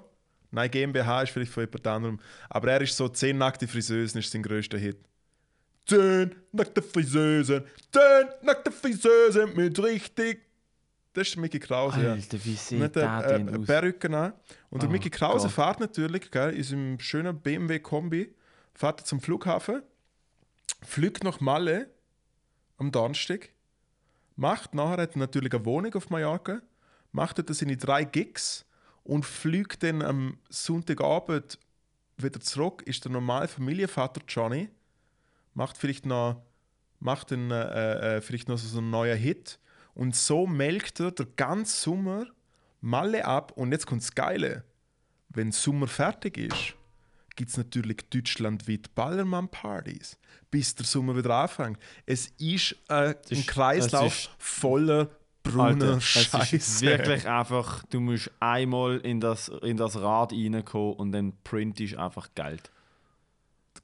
Nein, GmbH ist vielleicht von jemand anderem. Aber er ist so 10 nackte Friseusen ist sein größter Hit. 10 nackte Friseusen, 10 nackte Friseusen mit richtig. Das ist Mickey Krause. Alter, wie sieht der äh, denn äh, aus? Perücke an. Und der Oh Mickey Krause Gott. fährt natürlich, gell, ist im schönen BMW Kombi, fährt zum Flughafen, fliegt nach Malle am Donnerstag, macht nachher hat natürlich eine Wohnung auf Mallorca, macht dort seine drei Gigs und fliegt dann am Sonntagabend wieder zurück, ist der normale Familienvater Johnny, macht vielleicht noch, macht dann, äh, äh, vielleicht noch so einen neuen Hit und so melkt er den ganzen Sommer Malle ab und jetzt kommt das Geile. Wenn Sommer fertig ist, gibt es natürlich deutschlandweit Ballermann-Partys, bis der Sommer wieder anfängt. Es ist äh, ein ist- Kreislauf es ist- voller brauner Alter, es ist Scheiße. wirklich einfach, du musst einmal in das, in das Rad reinkommen und dann printest einfach Geld.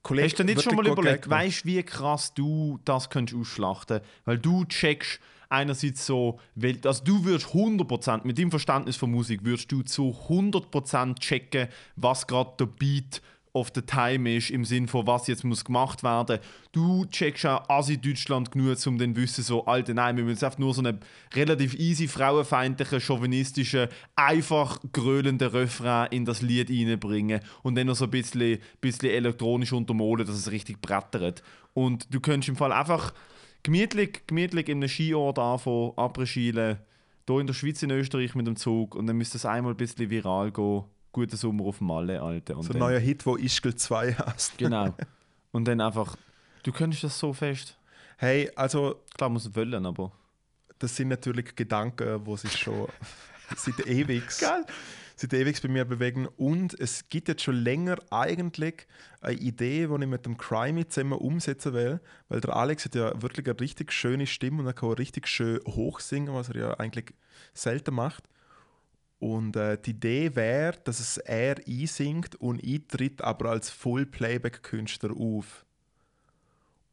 Kollege, Hast du dir nicht schon mal überlegt, weißt du, wie krass du das könntest ausschlachten? Weil du checkst einerseits so, weil, also du würdest 100%, mit dem Verständnis von Musik, würdest du zu 100% checken, was gerade der Beat of the time ist, im Sinn von was jetzt muss gemacht werden. Du checkst auch Asi Deutschland genug, um dann zu wissen, so, Alter, nein, wir müssen einfach nur so einen relativ easy, frauenfeindlichen, chauvinistischen, einfach grölenden Refrain in das Lied reinbringen und dann noch so ein bisschen, bisschen elektronisch untermolen, dass es richtig brettert. Und du könntest im Fall einfach gemütlich, gemütlich in einem Skiort anfangen, abreschielen, hier in der Schweiz, in Österreich mit dem Zug und dann müsste es einmal ein bisschen viral gehen. Guter Sommer auf Malle, Alter. Und So ein neuer Hit, wo Ischgl 2 heißt. Genau. Und dann einfach, du könntest das so fest. Hey, also Klar, muss wollen, aber. das sind natürlich Gedanken, wo sich schon seit ewig, seit ewig bei mir bewegen. Und es gibt jetzt schon länger eigentlich eine Idee, die ich mit dem Crimey zusammen umsetzen will, weil der Alex hat ja wirklich eine richtig schöne Stimme und er kann auch richtig schön hoch singen, was er ja eigentlich selten macht. Und äh, die Idee wäre, dass es er einsingt und ich tritt aber als Full-Playback-Künstler auf.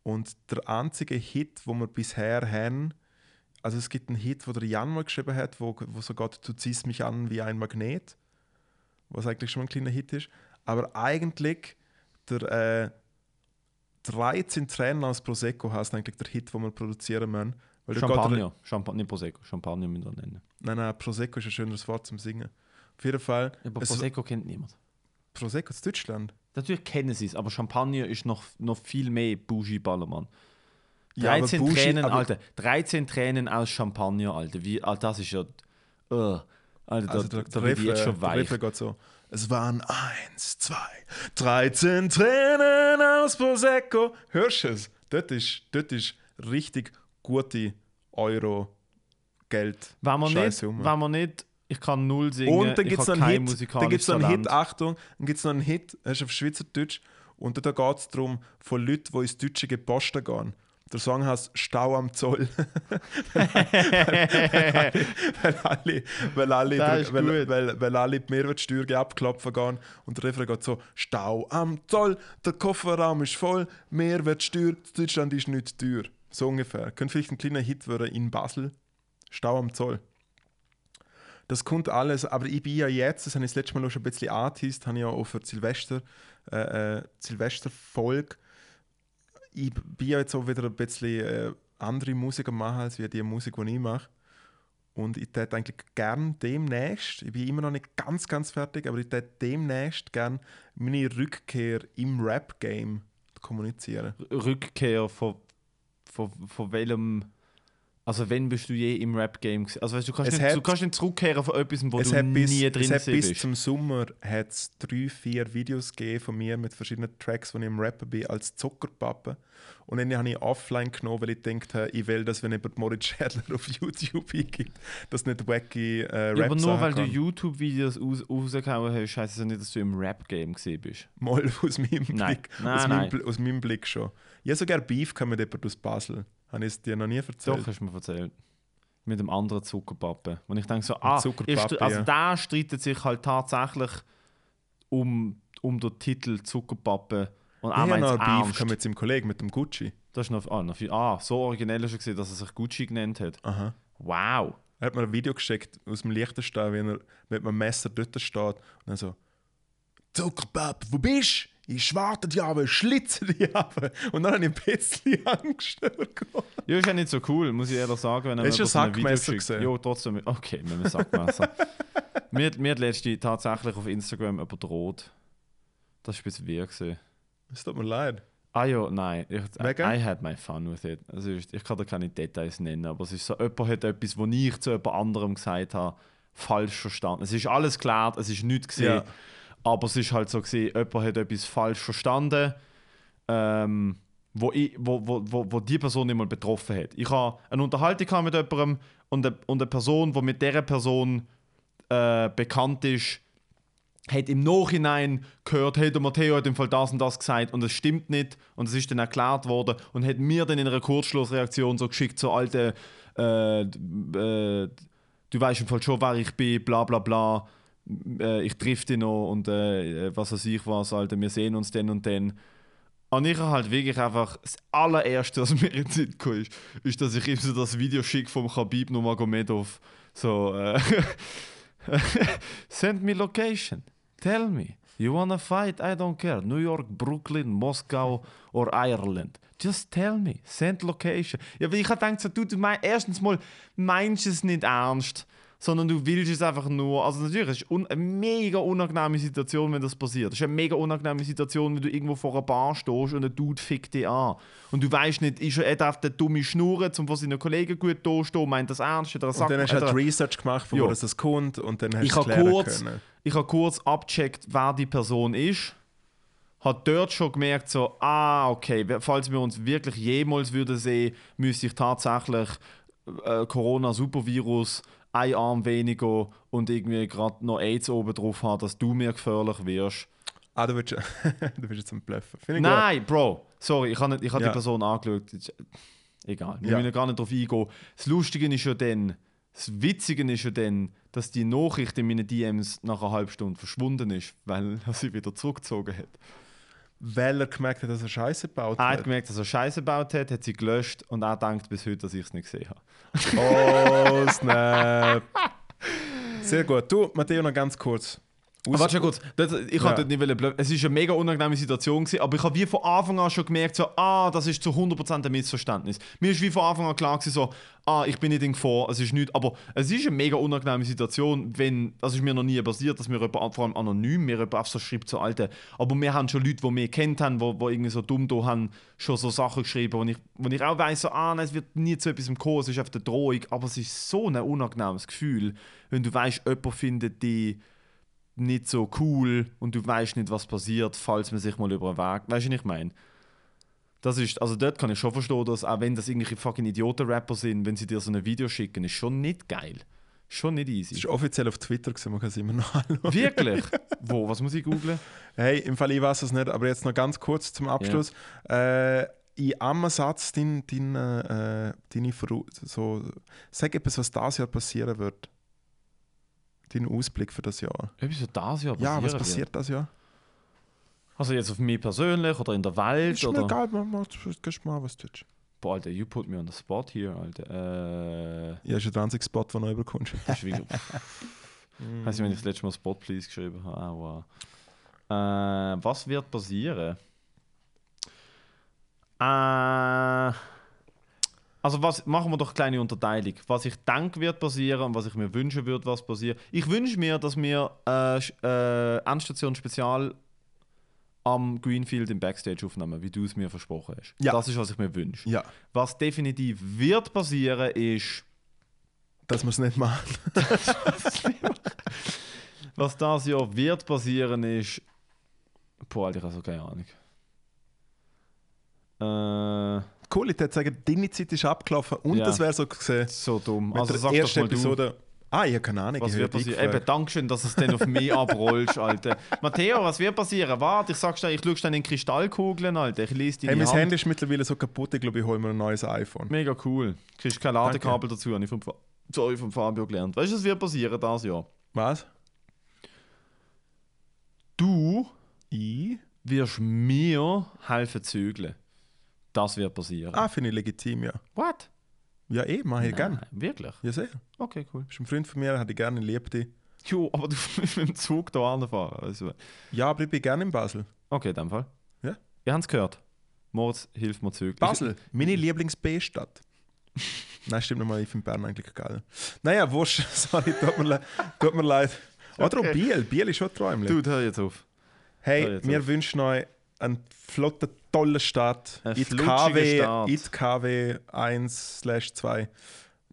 Und der einzige Hit, wo wir bisher haben, also es gibt einen Hit, wo der Jan mal geschrieben hat, wo, wo so geht, du ziehst mich an wie ein Magnet, was eigentlich schon ein kleiner Hit ist. Aber eigentlich der, äh, der Reiz in Tränen aus Prosecco heißt eigentlich der Hit, den wir produzieren müssen. Weil Champagner, geht, Champagner, Prosecco, Champagner müssen wir nennen. Nein, nein, Prosecco ist ein schöneres Wort zum Singen. Auf jeden Fall. Ja, aber Prosecco es, kennt niemand. Prosecco aus Deutschland? Natürlich kennen sie es, aber Champagner ist noch, noch viel mehr Bougie-Ballermann. 13 ja, Bushi, Tränen, Alter. 13 Tränen aus Champagner, Alter. Wie, Alter, das ist ja. Uh, Alter, also da, der, da Riffle, jetzt äh, schon weich. geht so. Es waren eins, zwei, 13 Tränen aus Prosecco. Hörst du es? Das ist, das ist richtig gute Euro Geld. Wenn man, nicht, wenn man nicht, ich kann null singen, und dann gibt's ich habe kein Hit, Dann gibt es noch einen Hit, Achtung, dann gibt es noch einen Hit, das ist auf Schweizerdeutsch. Und da geht es darum, von Leuten, die ins Deutsche gepostet gehen. Der Song heißt Stau am Zoll. weil alle, die Mehrwertsteuer abklopfen gehen und der Refrain geht so: Stau am Zoll, der Kofferraum ist voll, Mehrwertsteuer, Deutschland ist nicht teuer. So ungefähr. Könnte vielleicht ein kleiner Hit werden in Basel. Stau am Zoll. Das kommt alles, aber ich bin ja jetzt, das habe ich das letzte Mal auch schon ein bisschen angeteased, habe ich ja auch für Silvester, äh, äh, Silvesterfolge. Ich bin jetzt auch wieder ein bisschen äh, andere Musik am machen, als wie die Musik, die ich mache. Und ich hätte eigentlich gern demnächst, ich bin immer noch nicht ganz, ganz fertig, aber ich hätte demnächst gern meine Rückkehr im Rap-Game kommunizieren. Rückkehr von, von, von welchem. Also, wenn bist du je im Rap-Game? gewesen? Also, weißt, du, kannst Es nicht, du hat- kannst nicht zurückkehren von etwas, wo es du hat bis, nie es drin hat bis bist. zum Sommer hat's drei, vier Videos gegeben von mir mit verschiedenen Tracks, wo ich im Rapper bin, als Zuckerpappe. Und dann habe ich offline genommen, weil ich gedacht habe, ich will, dass wenn jemand Moritz Schädler auf YouTube eingibt, dass nicht wacky äh, Rap Ja, aber nur weil du kann. YouTube-Videos raus, rausgehauen hast, heisst es ja nicht, dass du im Rap-Game gesehen bist. Mal aus meinem Nein. Blick. Nein, aus, nein. Meinem, aus meinem Blick schon. Ich habe sogar Beef gehabt mit jemandem aus Basel. Habe ich es dir noch nie erzählt? Doch, hast du mir erzählt. Mit dem anderen Zuckerpappe. Und ich denke so, ah, str- also ja. der streitet sich halt tatsächlich um, um den Titel Zuckerpappe. Und Ich auch habe meint noch ein Beef mit seinem Kollegen, mit dem Gucci. Das ist noch, ah, noch viel, ah, so originell hast du gesehen, dass er sich Gucci genannt hat. Aha. Wow. Er hat mir ein Video geschickt aus dem Liechtenstein, wie er mit einem Messer dort steht und dann so Zuckerpappe, wo bist du? Ich warte dich aber, ich schlitze dich aber. Und dann habe ich ein bisschen Angst. Ja, ist ja nicht so cool, muss ich ehrlich sagen. Wenn so ein Sackmesser gesehen? Ja, trotzdem. Okay, mit einem Sackmesser. mir, mir hat letztens tatsächlich auf Instagram jemand droht. Das war ein bisschen gewesen. Es tut mir leid. Ah ja, nein. Ich, Wegen? I had my fun with it. Also ich, ich kann da keine Details nennen, aber es ist so, jemand hat etwas, was ich zu jemand anderem gesagt habe, falsch verstanden. Es ist alles geklärt, es ist nichts gesehen, Ja. Aber es ist halt so gesehen, jemand hat etwas falsch verstanden, ähm, wo, ich, wo, wo, wo, wo die Person nicht mal betroffen hat. Ich habe eine Unterhaltung mit jemandem und eine, und eine Person, die mit dieser Person äh, bekannt ist, hat im Nachhinein gehört, hey, der Matteo hat im Fall das und das gesagt und es stimmt nicht und es ist dann erklärt worden und hat mir dann in einer Kurzschlussreaktion so geschickt, so alte, äh, äh, du weißt im Fall schon, wer ich bin, bla bla bla, äh, ich triff dich noch und äh, was weiß ich was, Alter, wir sehen uns dann und dann. Und ich habe halt wirklich einfach, das allererste, was mir in Sinn gekommen ist, ist, dass ich ihm so das Video schicke vom Khabib Nurmagomedov, so, äh, Send me location. Tell me. You wanna fight? I don't care. New York, Brooklyn, Moskau or Ireland. Just tell me. Send location. Ja, weil ich habe gedacht, so, du, du mein, erstens mal meinst es nicht ernst, sondern du willst es einfach nur. Also natürlich, es ist un eine mega unangenehme Situation, wenn das passiert. Es ist eine mega unangenehme Situation, wenn du irgendwo vor einer Bar stehst und ein Dude fickt dich an. Und du weißt nicht, ist er, er darf der dumme Schnurren, um von seinen Kollegen gut dastehen, meint das ernst, hat er einen Und dann hast hat du halt Research gemacht, von Ja. wo das, das kommt und dann hast ich du es kurz, können. ich habe kurz abgecheckt, wer die Person ist. Habe dort schon gemerkt, so, ah, okay, falls wir uns wirklich jemals würden sehen, müsste ich tatsächlich äh, Corona-Supervirus, ein Arm weniger und irgendwie gerade noch AIDS oben drauf haben, dass du mir gefährlich wirst. Ah, du willst, du willst jetzt am Bluffen. Nein, Bro, sorry, ich habe ich habe Ja. die Person angeschaut. Egal, wir Ja. müssen gar nicht drauf eingehen. Das Lustige ist ja dann, das Witzige ist ja dann, dass die Nachricht in meinen DMs nach einer halben Stunde verschwunden ist, weil er sie wieder zurückgezogen hat. Weil er gemerkt hat, dass er Scheiße gebaut Er hat hat. gemerkt, dass er Scheiße gebaut hat, hat sie gelöscht und er denkt bis heute, dass ich es nicht gesehen habe. Oh, snap. Sehr gut. Du, Matteo, noch ganz kurz. Aber warte schon kurz, das, ich Ja. dort nicht wollen blöd. Es war eine mega unangenehme Situation, gewesen, aber ich habe wie von Anfang an schon gemerkt, so, ah, das ist zu 100% ein Missverständnis. Mir ist wie von Anfang an klar gewesen, so, ah, ich bin nicht in Gefahr, es ist nichts, aber es ist eine mega unangenehme Situation, wenn, das ist mir noch nie passiert, dass mir jemand, vor allem anonym, mir jemand auf so schreibt, so, Alter, aber wir haben schon Leute, die wir kennt haben, die, die irgendwie so dumm da haben, schon so Sachen geschrieben, wo ich, wo ich auch weiss, so, ah, nein, es wird nie zu etwas kommen, es ist einfach eine Drohung, aber es ist so ein unangenehmes Gefühl, wenn du weißt, jemand findet die nicht so cool und du weißt nicht, was passiert, falls man sich mal über den Weg. Weißt du, was ich meine? Das ist, also dort kann ich schon verstehen, dass auch wenn das irgendwelche fucking Idioten-Rapper sind, wenn sie dir so ein Video schicken, ist schon nicht geil. Schon nicht Das easy. ist offiziell auf Twitter gesehen, man kann es immer noch anschauen. Wirklich? Wo? Was muss ich googlen? Hey, im Fall, ich weiß es nicht, aber jetzt noch ganz kurz zum Abschluss. Äh, in einem Satz dein, dein, äh, deine Voru so, sag etwas, was dieses Jahr passieren wird. Dein Ausblick für das Jahr. Etwas so das Jahr Ja, was passiert das Jahr? wird. Also jetzt auf mich persönlich oder in der Welt Ist mir oder... egal, man macht mal was du. Boah, Alter, you put me on the spot here, Alter. Äh, Ja, ist der einzige Spot, den du überkommst. das ist. Weiß nicht, wenn ich das letzte Mal Spot Please geschrieben habe. Ah, wow. Äh, was wird passieren? Äh, also was, machen wir doch eine kleine Unterteilung. Was ich denke wird passieren und was ich mir wünschen würde, was passiert. Ich wünsche mir, dass wir äh, äh, Endstation Spezial am Greenfield im Backstage aufnehmen, wie du es mir versprochen hast. Ja. Das ist, was ich mir wünsche. Ja, Was definitiv wird passieren, ist, dass wir es nicht machen. was das Jahr wird passieren, ist. Boah, Alter, ich habe so keine Ahnung. Äh, Cool, ich würde sagen, deine Zeit ist abgelaufen und Ja. das wäre so gesehen. so dumm. Mit Also der sag doch ersten mal du, Episode. Ah, ich habe keine Ahnung. was wird passieren. Eben. Dankeschön, dass es dann auf mich abrollst, Alter. Matteo, was wird passieren? Warte, ich sag's dir, ich schaue dann in Kristallkugeln, Alter. Ich lese deine Hey, mein Hand. Handy ist mittlerweile so kaputt, ich glaube, ich hole mir ein neues iPhone. Mega cool. Du kriegst kein Ladekabel dazu, habe ich vom, sorry, vom Fabio gelernt. Weißt du, was wird passieren dieses Jahr? Was? Du Ich? wirst mir helfen zügeln. Das wird passieren. Ah, finde ich legitim, ja. What? Ja, eh, mache ich gerne. Nein, Wirklich? Ja, sehr. Okay, cool. Bist ein Freund von mir, hätte ich gerne, liebe dich. Jo, aber du musst mit dem Zug da anfahren. Also. Ja, aber ich bin gerne in Basel. Okay, in dem Fall. Ja. Ihr habt es gehört. Moritz hilft mir zügeln. Basel, meine Lieblings-B-Stadt. Nein, stimmt nochmal, ich finde Bern eigentlich geil. Naja, wurscht, sorry, tut mir, le tut mir leid. Oder Okay. Biel, Biel ist schon Träumchen. Du, hör jetzt auf. Hey, jetzt wir auf. wünschen euch eine flotte, tolle Stadt. Eine In KW, Stadt. in KW 1/2.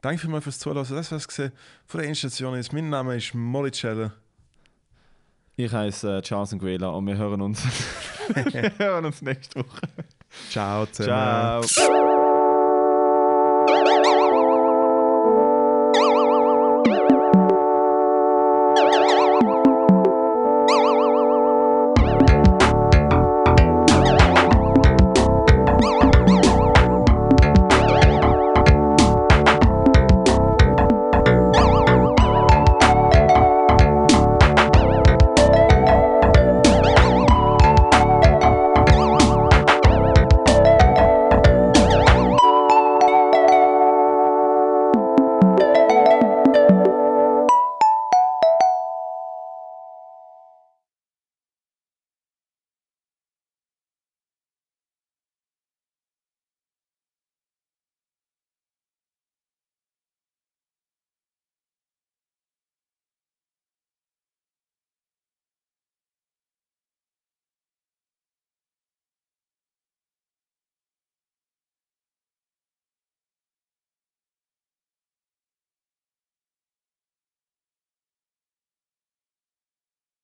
Danke vielmals fürs Zuhören. Das was gesehen von der Endstation ist. Mein Name ist Moritz Scheller. Ich heiße äh, Charles Nguela und wir hören uns, wir hören uns nächste Woche. Ciao zusammen. Ciao.